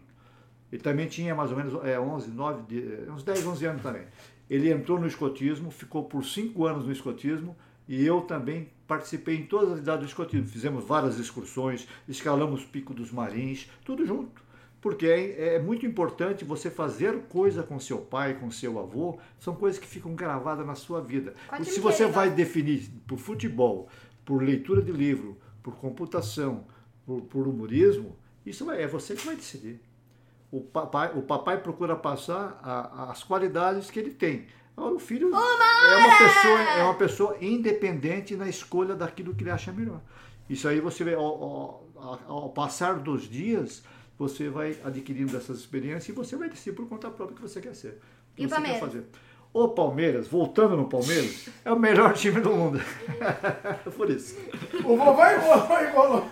Ele também tinha mais ou menos é, 11, 9, de- uns 10, 11 anos também. Ele entrou no escotismo, ficou por cinco anos no escotismo e eu também participei em todas as atividades do escotismo. Fizemos várias excursões, escalamos o Pico dos Marins, tudo junto. Porque é, é muito importante você fazer coisa com seu pai, com seu avô, são coisas que ficam gravadas na sua vida. Se você ele vai definir por futebol, por leitura de livro, por computação, por, por humorismo, isso é você que vai decidir. O papai, o papai procura passar a- as qualidades que ele tem. Agora, o filho é uma, pessoa, é uma pessoa independente na escolha daquilo que ele acha melhor. Isso aí você vai, ao, ao- ao- passar dos dias, você vai adquirindo essas experiências e você vai decidir por conta própria o que você quer ser. o que E você quer Palmeiras? fazer. O Palmeiras, voltando no Palmeiras, [laughs] é o melhor time do mundo. [laughs] por isso. O vovô enrolou, enrolou.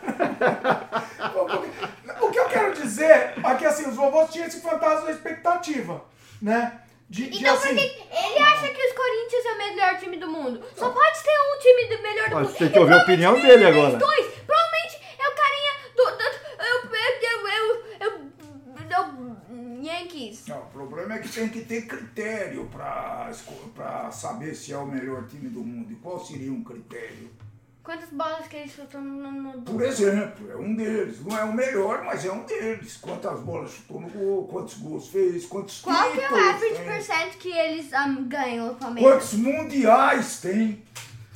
o que eu quero dizer é que assim, os vovôs tinham esse fantasma da expectativa, né? De, de Então assim. por que ele acha que os Corinthians é o melhor time do mundo? Só pode ter um time do melhor do Mas mundo. tem E que ouvir a opinião dele agora. dois. Provavelmente é o carinha do... do eu, eu, eu, eu, eu, Yankees. Não, o problema é que tem que ter critério para saber se é o melhor time do mundo. E qual seria um critério? Quantas bolas que eles chutam no... no... Por exemplo, é um deles. Não é o melhor, mas é um deles. Quantas bolas chutou no gol, quantos gols fez, quantos Qual que é o average tem, percent que eles um, ganham, o Palmeiras? quantos mundiais tem.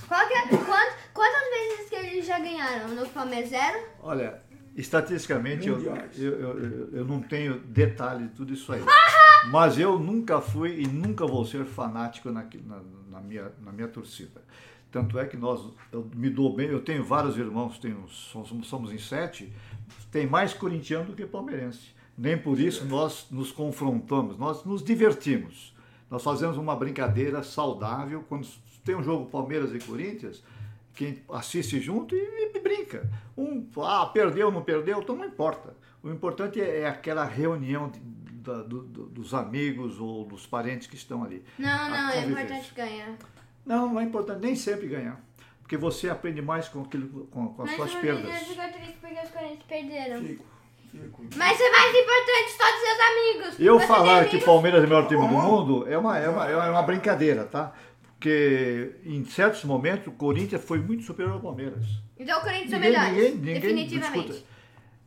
Qual que é, quant- quantas vezes que eles já ganharam no Palmeiras? Zero? Olha, estatisticamente eu, eu, eu, eu não tenho detalhe de tudo isso aí. [laughs] Mas eu nunca fui e nunca vou ser fanático na, na, na minha, na minha torcida. Tanto é que nós, eu me dou bem, eu tenho vários irmãos, tenho, somos, somos em sete, tem mais corintiano do que palmeirense. Nem por isso nós nos confrontamos, nós nos divertimos. Nós fazemos uma brincadeira saudável quando tem um jogo Palmeiras e Corinthians, quem assiste junto e, e brinca. Um, ah, perdeu, não perdeu, então não importa. O importante é, é aquela reunião de- da- do- do- dos amigos ou dos parentes que estão ali. Não, não, é importante ganhar. Não, não é importante nem sempre ganhar. Porque você aprende mais com, aquilo, com, com as Mas suas o perdas. Corinthians ficou triste porque os Corinthians perderam. Fico, fico. Mas é mais importante todos os seus amigos. Eu Você falar tem que amigos? Palmeiras é o melhor time do mundo é uma, é uma, é uma brincadeira, tá? Porque em certos momentos o Corinthians foi muito superior ao Palmeiras. Então o Corinthians é Ninguém, melhor. ninguém, ninguém definitivamente. discuta.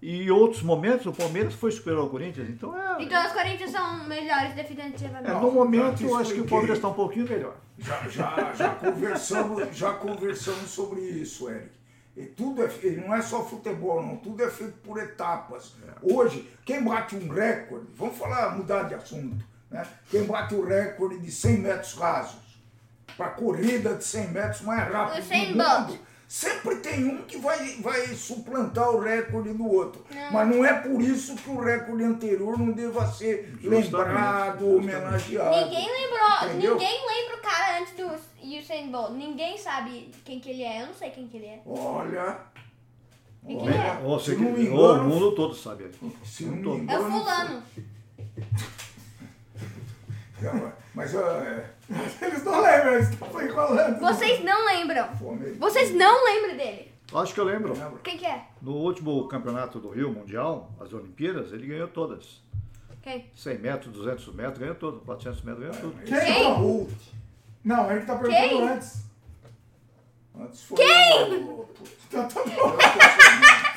E em outros momentos o Palmeiras foi superior ao Corinthians, então é. Então os Corinthians são melhores é, definitivamente. no momento eu acho que o Palmeiras está um pouquinho melhor. Já, já, já, conversamos, já conversamos sobre isso, Eric. E tudo é, não é só futebol, não. Tudo é feito por etapas. Hoje, quem bate um recorde, vamos falar, mudar de assunto, né? Quem bate o recorde de 100 metros rasos, para corrida de 100 metros mais rápido do Bolt. mundo, sempre tem um que vai, vai suplantar o recorde do outro. Mas não é por isso que o recorde anterior não deva ser Justamente, lembrado, justamente. homenageado. Ninguém lembrou, Entendeu? ninguém lembra o cara antes do Usain Bolt. Ninguém sabe quem que ele é. Eu não sei quem que ele é. Olha, Quem que ele é? Se não me engano- o mundo todo sabe. se não me Todo. É o engano... fulano. Mas é, [laughs] Eles não lembram, eles estão enrolando. Vocês não lembram. Vocês não lembram dele. Acho que eu lembro. Quem que é? No último campeonato do Rio Mundial, as Olimpíadas, ele ganhou todas. Quem? 100 metros, 200 metros, ganhou tudo. 400 metros, ganhou tudo. Quem? Quem? Bolt. Não, ele tá perguntando Quem? antes. Antes foi Quem? o- Então [laughs] tá bom.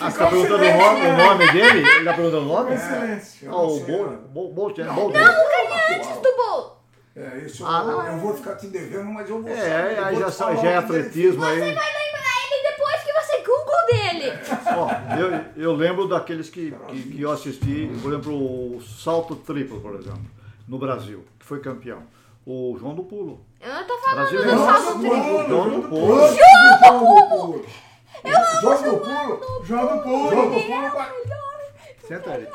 Ah, você tá perguntando o nome, o nome dele? Ele tá perguntando o nome? Eu Ah, não o Bolt? Bolt, é Bolt. Não, o carinha antes do Bolt. É, isso eu, Ah, vou- não. eu vou ficar te devendo, mas eu vou saber. É, Eu aí vou já, falar já é atletismo Você aí. vai lembrar ele depois que você Google dele. Ó, eu, eu lembro daqueles que, que, que eu assisti, por exemplo, o salto triplo, por exemplo, no Brasil, que foi campeão. O João do Pulo. Eu não tô falando Brasileiro. do Nossa, salto triplo. João do Pulo. João do Pulo. Do Pulo. Joga o pulo. Do Ele é Pulo o ba- melhor. Senta aí.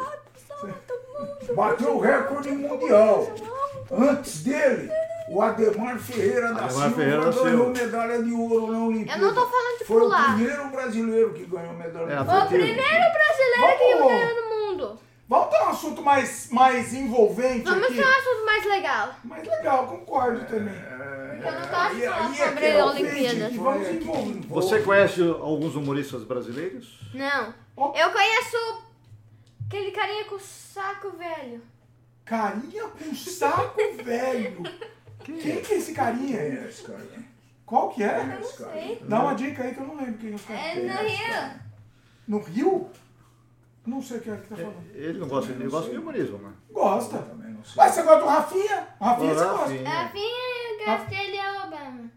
Bateu o recorde mundial. Antes dele, o Ademar Ferreira da Ademar Silva Ferreira ganhou medalha de ouro na Olimpíada. Eu não tô falando de Foi pular. o primeiro brasileiro que ganhou medalha É, de foi O ouro. primeiro brasileiro que Vamos. ganhou no mundo. Assunto mais, mais envolvente Vamos aqui. ter um assunto mais legal. Mais legal, concordo também. Eu não gosto de falar é sobre que é o Olimpíadas. que vamos envolver. Você conhece alguns humoristas brasileiros? Não. Ó. Eu conheço aquele carinha com saco velho. Carinha com saco [laughs] velho. Quem que é esse Quem carinha? é esse? Qual que é? Eu não sei. Dá uma dica aí que eu não lembro quem é esse cara. É no Rio. No Rio? Não sei o que é que tá falando. Ele não gosta, ele gosta de humorismo, né? Gosta. Eu também não sei. Mas você gosta do Rafinha? O Rafinha você gosta. Rafinha. A Vinha Gastelha Obama.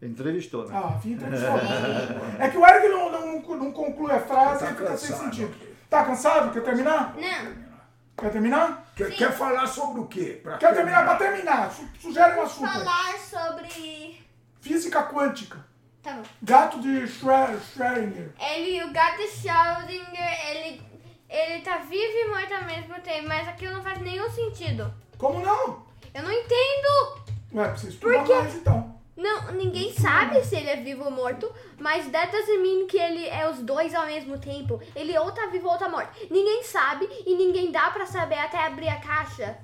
Entrevistou, né? Ah, Rafinha tem que falar. É que o Eric não, não, não conclui a frase Tá e fica sem cansado. sentido. Tá cansado? Quer terminar? Não. Quer terminar? Quer, quer falar sobre o quê? Pra Quer terminar pra terminar? Su- Sugere um assunto. Falar sobre. Física quântica. Tá bom. Gato de Schrödinger. Ele, o gato Schrödinger, ele. Ele tá vivo e morto ao mesmo tempo, mas aquilo não faz nenhum sentido. Como não? Eu não entendo. Ué, precisa estudar Por quê? mais então. Não, ninguém sabe se ele é vivo ou morto, mas that doesn't mean que ele é os dois ao mesmo tempo. Ele ou tá vivo ou tá morto. Ninguém sabe e ninguém dá pra saber até abrir a caixa.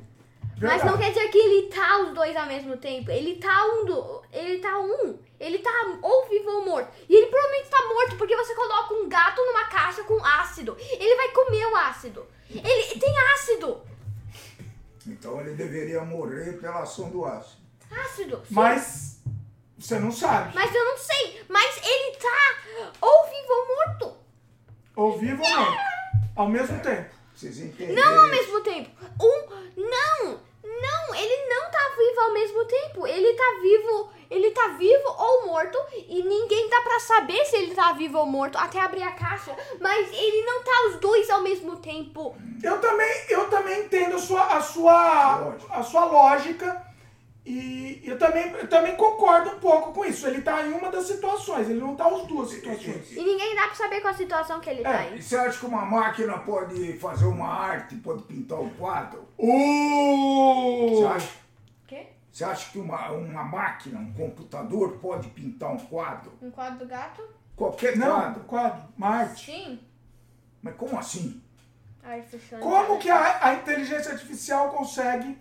Mas não Verdade. quer dizer que ele tá os dois ao mesmo tempo. Ele tá um do. Ele tá um. Ele tá ou vivo ou morto. E ele provavelmente tá morto porque você coloca um gato numa caixa com ácido. Ele vai comer o ácido. Ele tem ácido. Então ele deveria morrer pela ação do ácido. Ácido. sim. Mas você não sabe. Mas eu não sei. Mas ele tá ou vivo ou morto. Ou vivo ou não. Ao mesmo tempo. Vocês entenderam? Não ao mesmo tempo. Um. Não! Não, ele não tá vivo ao mesmo tempo. Ele tá vivo. Ele tá vivo ou morto. E ninguém dá pra saber se ele tá vivo ou morto até abrir a caixa. Mas ele não tá os dois ao mesmo tempo. Eu também, eu também entendo a sua, a sua, a sua lógica. E eu também, eu também concordo um pouco com isso. Ele tá em uma das situações, ele não tá as duas situações. E ninguém dá pra saber qual a situação que ele tá É, em. E você acha que uma máquina pode fazer uma arte, pode pintar um quadro? Uh! Você acha? Você acha que uma, uma máquina, um computador pode pintar um quadro? Um quadro do gato? Qualquer Não, quadro. quadro, Marte. Sim. Mas como assim? Artificial Como que a, a inteligência artificial consegue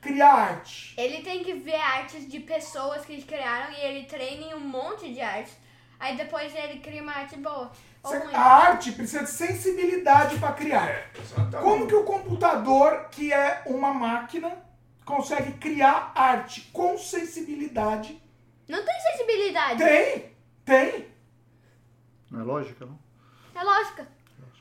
criar arte? Ele tem que ver artes de pessoas que criaram e ele treina em um monte de artes. Aí depois ele cria uma arte boa. Ruim. A arte precisa de sensibilidade para criar. Exatamente. Como que o computador, que é uma máquina, consegue criar arte com sensibilidade? Não tem sensibilidade. Tem, tem. Não é lógica, não? É lógica.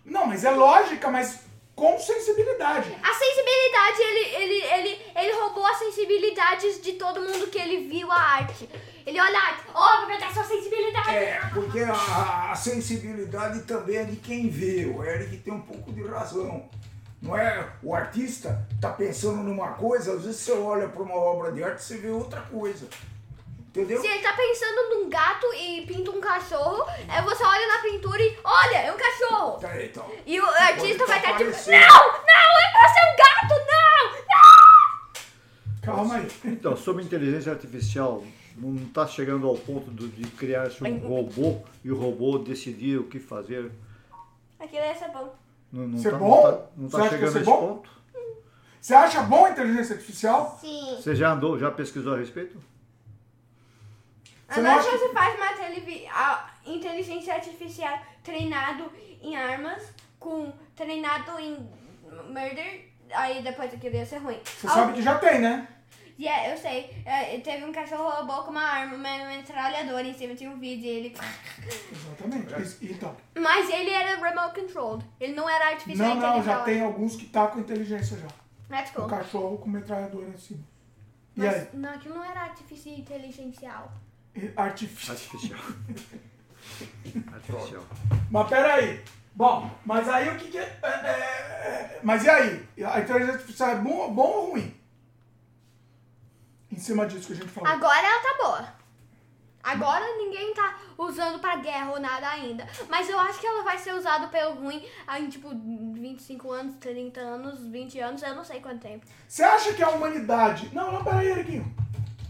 Não, mas é lógica, mas com sensibilidade. A sensibilidade, ele, ele, ele, ele roubou as sensibilidades de todo mundo que ele viu a arte. Ele olha a arte, ó, vou pegar sua sensibilidade. É, porque a, a sensibilidade também é de quem vê. O Eric tem um pouco de razão. Não é? O artista tá pensando numa coisa, às vezes você olha para uma obra de arte e você vê outra coisa. Entendeu? Se ele tá pensando num gato e pinta um cachorro, aí você olha na pintura e, olha, é um cachorro. Tá aí, então. E o artista tá vai estar tipo, parecendo. não, não, é pra ser um gato, não, não. Calma aí. Então, sobre inteligência artificial, não está chegando ao ponto do- de criar um robô e o robô decidir o que fazer. Aquilo ia ser bom. Não, não é tá, bom? Não tá, não Você tá chegando é nesse bom? ponto. Você acha bom a inteligência artificial? Sim. Você já andou, já pesquisou a respeito? Você não Agora acha- você faz uma televi- inteligência artificial treinado em armas, com treinado em murder, aí depois aquilo ia ser ruim. Você sabe que já tem, né? Yeah, eu sei. É, teve um cachorro robô com uma arma, uma metralhadora em cima, tinha um vídeo e ele... [laughs] Exatamente. Isso- Então. Mas ele era remote controlled. Ele não era artificial Não, não, já inteligente. tem alguns que tá com inteligência já. That's O cool. cachorro com metralhadora em cima. E Mas, aí? não, aquilo não era artificial inteligencial. Artificial. Artificial. Artificial. Mas peraí. Bom, mas aí o que, que é, é, é, Mas e aí? A inteligência artificial é bom, bom ou ruim? Em cima disso que a gente falou. Agora ela tá boa. Agora ninguém tá usando pra guerra ou nada ainda. Mas eu acho que ela vai ser usada pelo ruim em tipo 25 anos, 30 anos, 20 anos, eu não sei quanto tempo. Você acha que a humanidade. Não, não, peraí, Eriquinho.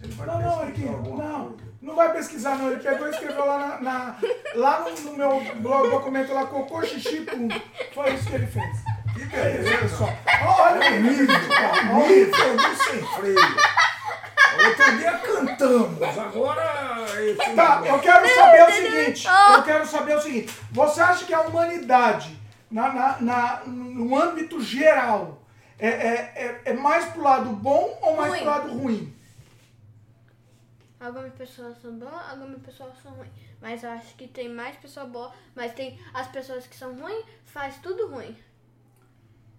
Ele vai Não, não, Eriquinho. Não. Não vai pesquisar, não. Ele pegou e escreveu lá na. na- lá no, no meu blog, documento lá, cocô xixi pum. Foi isso que ele fez. Que beleza. Olha só. Olha O nível, o nível do sem freio. Outro dia cantamos, agora. Tá, eu quero saber o seguinte. Eu quero saber o seguinte. Você acha que a humanidade, na, na, na- no âmbito geral, é, é, é, é mais pro lado bom ou mais Ruim. pro lado ruim? Algumas pessoas são boas, algumas pessoas são ruins. Mas eu acho que tem mais pessoas boas, mas tem as pessoas que são ruins, faz tudo ruim.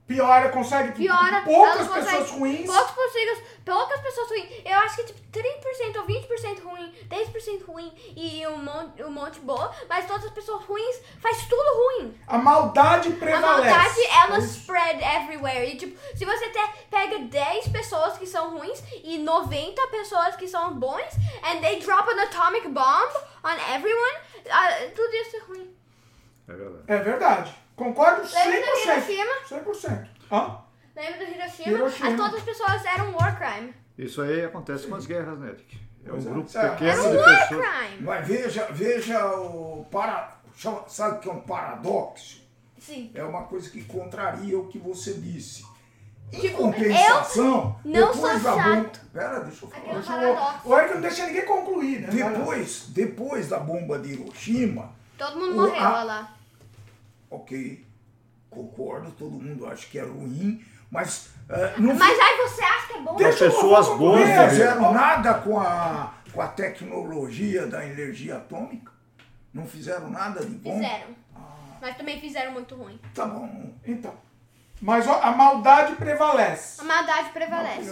Piora, consegue Piora, poucas pessoas conseguem- ruins. Poucas pessoas, poucas pessoas ruins. Eu acho que tipo 30% ou 20% ruim, 10% ruim e um monte, um monte boa, mas todas as pessoas ruins faz tudo ruim. A maldade A prevalece. maldade, ela É isso. spread everywhere. E, tipo, se você te, pega 10 pessoas que são ruins e 90 pessoas que são bons, and they drop an atomic bomb on everyone, ah, tudo isso é ruim. É verdade. É verdade. Concordo 100%. Lembra do Hiroshima? 100%. Hã? Lembra do Hiroshima? Hiroshima. As, todas as pessoas eram war crime. Isso aí acontece com as guerras, né, Eric? É um é. grupo Era pequeno Era de um war pessoas. crime. Mas veja, veja o. Para, chama- sabe o que é um paradoxo? Sim. É uma coisa que contraria o que você disse. Em Tipo, compensação, eu não depois sou da bomba. Pera, deixa eu falar. Deixa paradoxo. o, o Eric não deixa ninguém concluir, né? Depois, depois da bomba de Hiroshima, Todo mundo O- morreu a- olha lá. Ok, concordo, todo mundo acha que é ruim, mas eh, não Mas aí você acha que é bom? Deixa eu pessoas boas, Não né? fizeram nada com a, com a tecnologia da energia atômica? Não fizeram nada de bom? Fizeram. Mas também fizeram muito ruim. Tá bom. Então. Mas ó, a maldade prevalece. A maldade prevalece.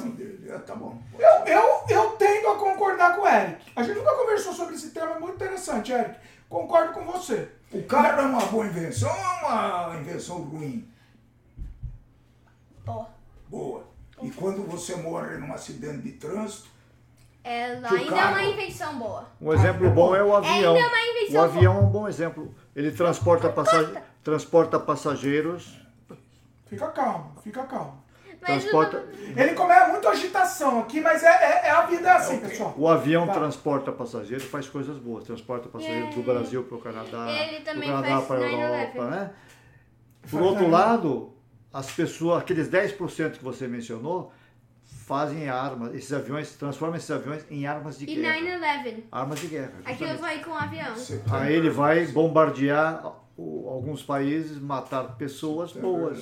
é, tá bom. Eu, eu, eu tendo a concordar com o Eric. A gente nunca conversou sobre esse tema, é muito interessante, Eric. Concordo com você. O cara é uma boa invenção ou é uma invenção ruim? Ó, Boa. E quando você morre num acidente de trânsito, ela Que o ainda é carro- uma invenção boa. Um exemplo bom é o avião. Ainda é uma invenção O avião é um bom exemplo. Ele transporta, passa- transporta passageiros, Fica calmo, fica calmo. Transporta... Ele começa muito agitação aqui, mas é, é, é a vida é assim, pessoal. O avião Tá. transporta passageiros, faz coisas boas. Transporta passageiros do Brasil para o Canadá, Ele do também Canadá para a 9/11. Europa, né? Por outro lado, as pessoas, aqueles 10% que você mencionou, fazem armas, esses aviões, transformam esses aviões em armas de E guerra. 9-11. Armas de guerra. Aquilo foi com o avião. Aí ele vai bombardear o- alguns países, matar pessoas boas.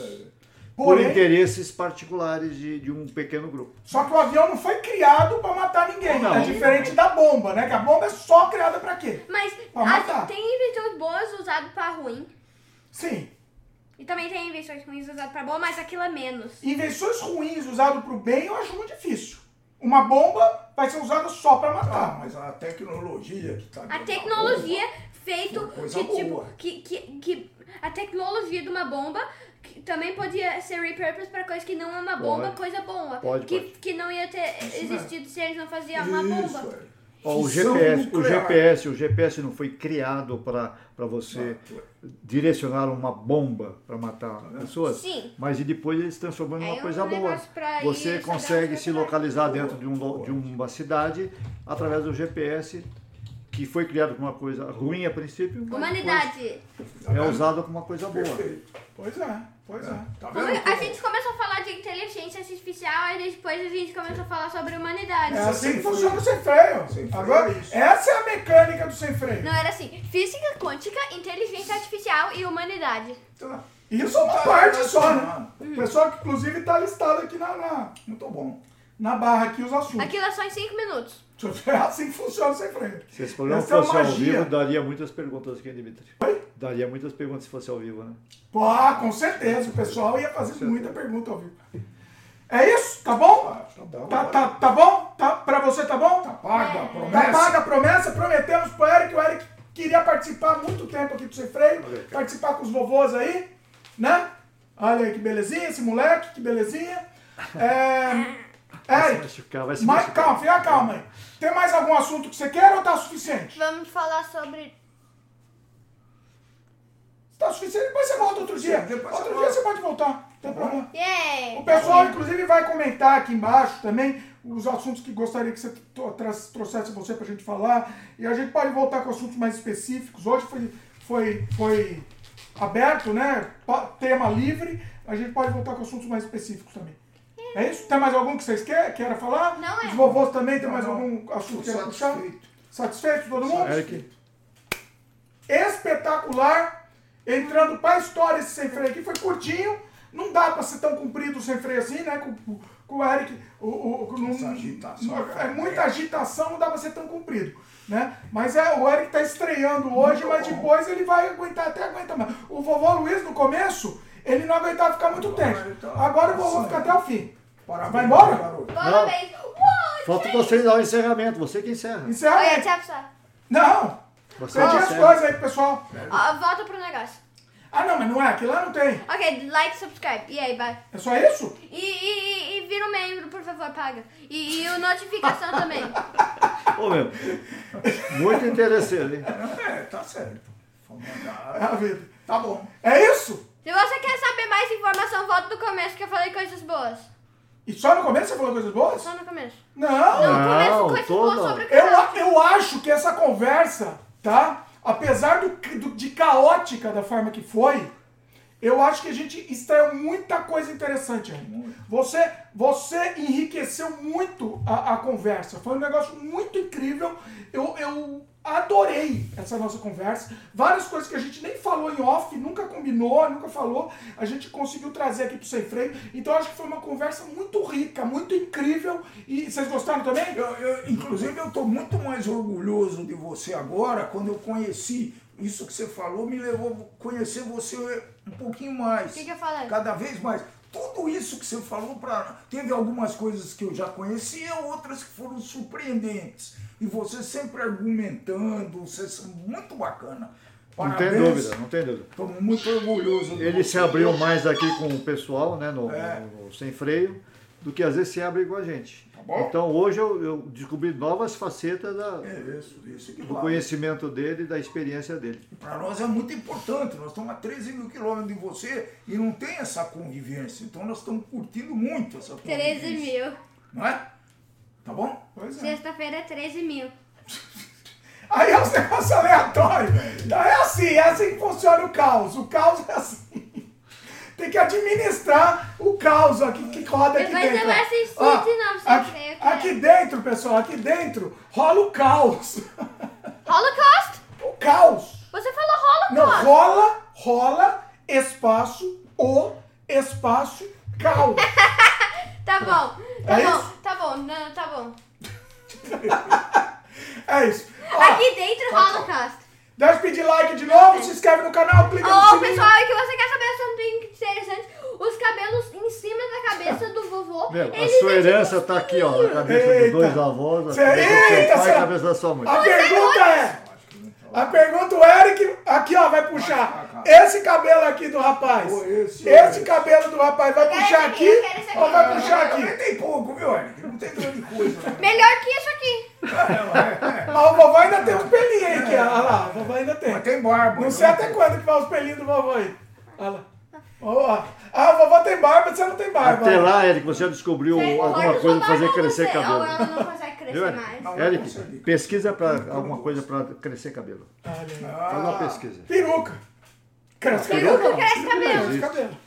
Por interesses particulares de, de um pequeno grupo. Só que o avião não foi criado pra matar ninguém. Não. É diferente da bomba, né? Que a bomba é só criada pra quê? Mas Pra matar. tem invenções boas usadas pra ruim. Sim. E também tem invenções ruins usadas pra boa, mas aquilo é menos. Invenções ruins usadas pro bem eu acho muito difícil. Uma bomba vai ser usada só pra Ah, matar. mas a tecnologia que tá A tecnologia feito Foi coisa que, tipo, que, que, que a tecnologia de uma bomba também podia ser repurposed para coisa que não é uma bomba, Pode. coisa boa. Pode, que, pode. que não ia ter existido se eles não faziam uma Isso, bomba. é. Ó, o Fissão GPS, o. GPS, o GPS não foi criado para você Exato. direcionar uma bomba para matar pessoas, Sim. mas e depois eles transformam em uma um coisa boa. Você consegue se localizar dentro de, um, de uma cidade através do GPS que foi criado como uma coisa ruim a princípio, mas Humanidade. é usado como uma coisa boa. Perfeito. Pois é, pois é. Tá Como vendo? a gente começou a falar de inteligência artificial, aí depois a gente começou a falar sobre humanidade. É assim que funciona o sem freio. Sem freio Agora, é isso. essa é a mecânica do sem freio. Não, era assim, física quântica, inteligência artificial e humanidade. Tá. Isso é uma Tá parte só, né? O pessoal que inclusive está listado aqui na, na, Muito bom. Na barra aqui os assuntos. Aquilo é só em 5 minutos. É assim que funciona o sem freio. Se esse programa Essa é fosse ao magia. vivo, daria muitas perguntas aqui, Dimitri. Oi? Daria muitas perguntas se fosse ao vivo, né? Pô, ah, com certeza. O pessoal ia fazer muita pergunta ao vivo. É isso? Tá bom? Ah, tá bom. Tá, tá, tá bom? Tá, pra você tá bom? Tá paga a Tá promessa. paga a promessa, prometemos pro Eric, o Eric queria participar há muito tempo aqui do Sem Freio, participar com os vovôs aí, né? Olha aí que belezinha, esse moleque, que belezinha. É, [laughs] Eric, machucar, vai se mas, machucar. calma, fica calma aí. Tem mais algum assunto que você quer ou tá suficiente? Vamos falar sobre. Tá suficiente, depois você volta outro dia. Depois Outro você dia volta. você pode voltar, não tem problema. Yay! O pessoal, inclusive, vai comentar aqui embaixo também os assuntos que gostaria que você trouxesse você pra gente falar. E a gente pode voltar com assuntos mais específicos. Hoje foi, foi, foi aberto, né? Tema livre. A gente pode voltar com assuntos mais específicos também. É isso? Tem mais algum que vocês querem, queiram falar? Não é. Os vovôs também tem Não, mais não. algum assunto que puxar? satisfeito. Satisfeito todo mundo? Eric, espetacular. Entrando pra história esse sem freio aqui, foi curtinho. Não dá pra ser tão comprido o sem freio assim, né? Com, com o Eric. O, o, não- Essa agitação não- é é muita agitação, não dá pra ser tão comprido. Né? Mas é, o Eric tá estreando hoje, mas depois ele vai aguentar, até aguenta mais. O vovô Luiz, no começo, ele não aguentava ficar muito tempo. tá Agora o vovô fica até o fim. Parabéns, Vai embora? garoto. Falta gente. você dar o encerramento, você que encerra. Encerra aí. tchau, pessoal. Não! Você Pedi as encerra. coisas aí, pro pessoal. Ó, volta pro negócio. Ah, não, mas não é. Aqui lá não tem. Ok, like, subscribe. E aí, vai. É só isso? E, e, e, e vira um membro, por favor, paga. E, e o notificação [laughs] também. Ô, meu, muito interessante, hein? É, tá certo. Vamos É mandar. a vida. Tá bom. É isso? Se você quer saber mais informação, volta do começo que eu falei coisas boas. E só no começo você falou coisas boas? Só no começo. Não! Não, no começo sobre o Eu, eu acho que essa conversa, tá? Apesar do, do- de caótica da forma que foi, eu acho que a gente extraiu muita coisa interessante aí. Você, você enriqueceu muito a, a conversa. Foi um negócio muito incrível. Eu, eu adorei essa nossa conversa. Várias coisas que a gente nem falou em off, nunca combinou, nunca falou. A gente conseguiu trazer aqui pro Sem Freio. Então acho que foi uma conversa muito rica, muito incrível. E vocês gostaram também? Eu, eu- inclusive, eu estou muito mais orgulhoso de você agora, quando eu conheci isso que você falou, me levou a conhecer você um pouquinho mais. O que, que eu falei? Cada vez mais. Tudo isso que você falou, pra, teve algumas coisas que eu já conhecia, outras que foram surpreendentes. E você sempre argumentando, você é muito bacana. Não tem dúvida, não tem dúvida. Estamos muito orgulhosos. de Ele você. se abriu mais aqui com o pessoal, né, no, É. no- no sem freio, do que às vezes se abre com a gente. Tá. Então hoje eu, eu descobri novas facetas da- É isso, isso que do vale. conhecimento dele e da experiência dele. Para nós é muito importante. Nós estamos a 13 mil quilômetros de você e não tem essa convivência. Então nós estamos curtindo muito essa convivência. 13 mil. Não é? Tá bom? Pois é. Sexta-feira é 13 mil. [laughs] Aí é um negócio aleatório. Então é assim, é assim que funciona o caos. O caos é assim. Tem que administrar o caos aqui que roda aqui Depois dentro. você vai assistir Ó, de novo, sem aqui, cara. aqui dentro, pessoal, aqui dentro rola o caos. [laughs] Holocaust? O caos. Você falou Não, Holocaust. rola, rola, espaço, o, espaço, caos. [laughs] Tá bom, tá É bom, isso? tá bom, não, tá bom. [laughs] É isso. Ó, Aqui dentro, Holocaust. deixa eu pedir like de novo, se inscreve no canal, clica no Ô, sininho. pessoal, é que você quer saber sobre interessante, os cabelos em cima da cabeça do vovô, Meu, a sua é herança tá aqui, ó, na cabeça Eita. dos dois avós, a Cê- cabeça do seu pai e cabeça da sua mãe. A pergunta é. A pergunta, o Eric, aqui ó, vai puxar esse cabelo aqui do rapaz. Esse, cabelo do rapaz vai puxar aqui ou vai puxar aqui? tem pouco, viu, Eric? Não tem grande coisa. né? Melhor que isso aqui. Mas o vovô ainda tem uns pelinhos aí, aqui, ó. Olha lá, o vovô ainda tem. Mas tem barba. Não sei até quando que vai os pelinhos do vovô aí. Olha lá. Ó, Ah, o vovô tem barba, você não tem barba. Até lá, Eric, você já descobriu Você alguma coisa sua pra fazer crescer você- cabelo. ela não consegue crescer Viu, mais. Eric, pesquisa pra alguma coisa pra crescer cabelo. Aí. Faz uma pesquisa. Peruca. Cresce Peruca cabelo. cresce cabelo. Cresce cabelo.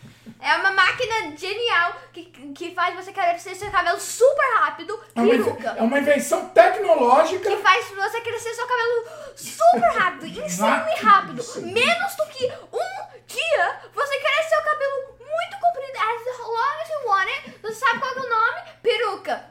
É uma máquina genial que, que faz você crescer seu cabelo super rápido, É peruca. é uma invenção tecnológica. Que faz você crescer seu cabelo super rápido, insanely rápido. Menos do que um dia, você cresce seu cabelo muito comprido, as long as you want it. Você sabe qual é o nome? Peruca.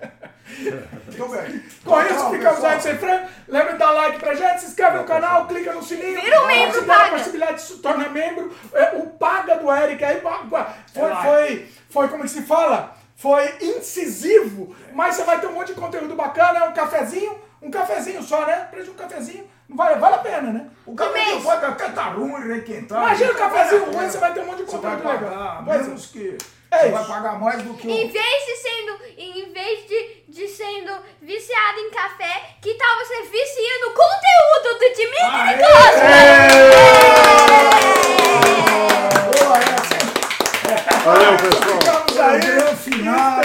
[laughs] Bem. Com isso, ficamos aí sem freio. Lembra de dar like pra gente, se inscreve no canal, clica no sininho. Vira um membro, Se der a paga. possibilidade de se tornar membro. É, o paga do Eric aí foi, É foi, foi, como que se fala? Foi incisivo, mas você vai ter um monte de conteúdo bacana, é um cafezinho, um cafezinho só, né? Preço de um cafezinho, vale, vale a pena, né? O cabelo pode estar ruim, requentar. Imagina o cafezinho ruim, você vai ter um monte de conteúdo pagar, legal. Pois é. menos que... É vai pagar mais do que Em o... vez de sendo, em vez de, de sendo viciado em café, que tal você vicia no conteúdo do Dimitri! Costa? Boa. Valeu, pessoal. Ficamos aí,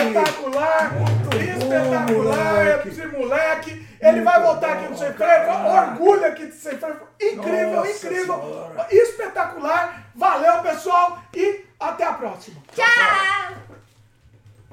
espetacular, espetacular, moleque. esse moleque, ele vai voltar aqui no Sem Freio, orgulho aqui de Sem Freio, incrível, Nossa incrível, Senhora. espetacular, Valeu, pessoal, e até a próxima. Tchau!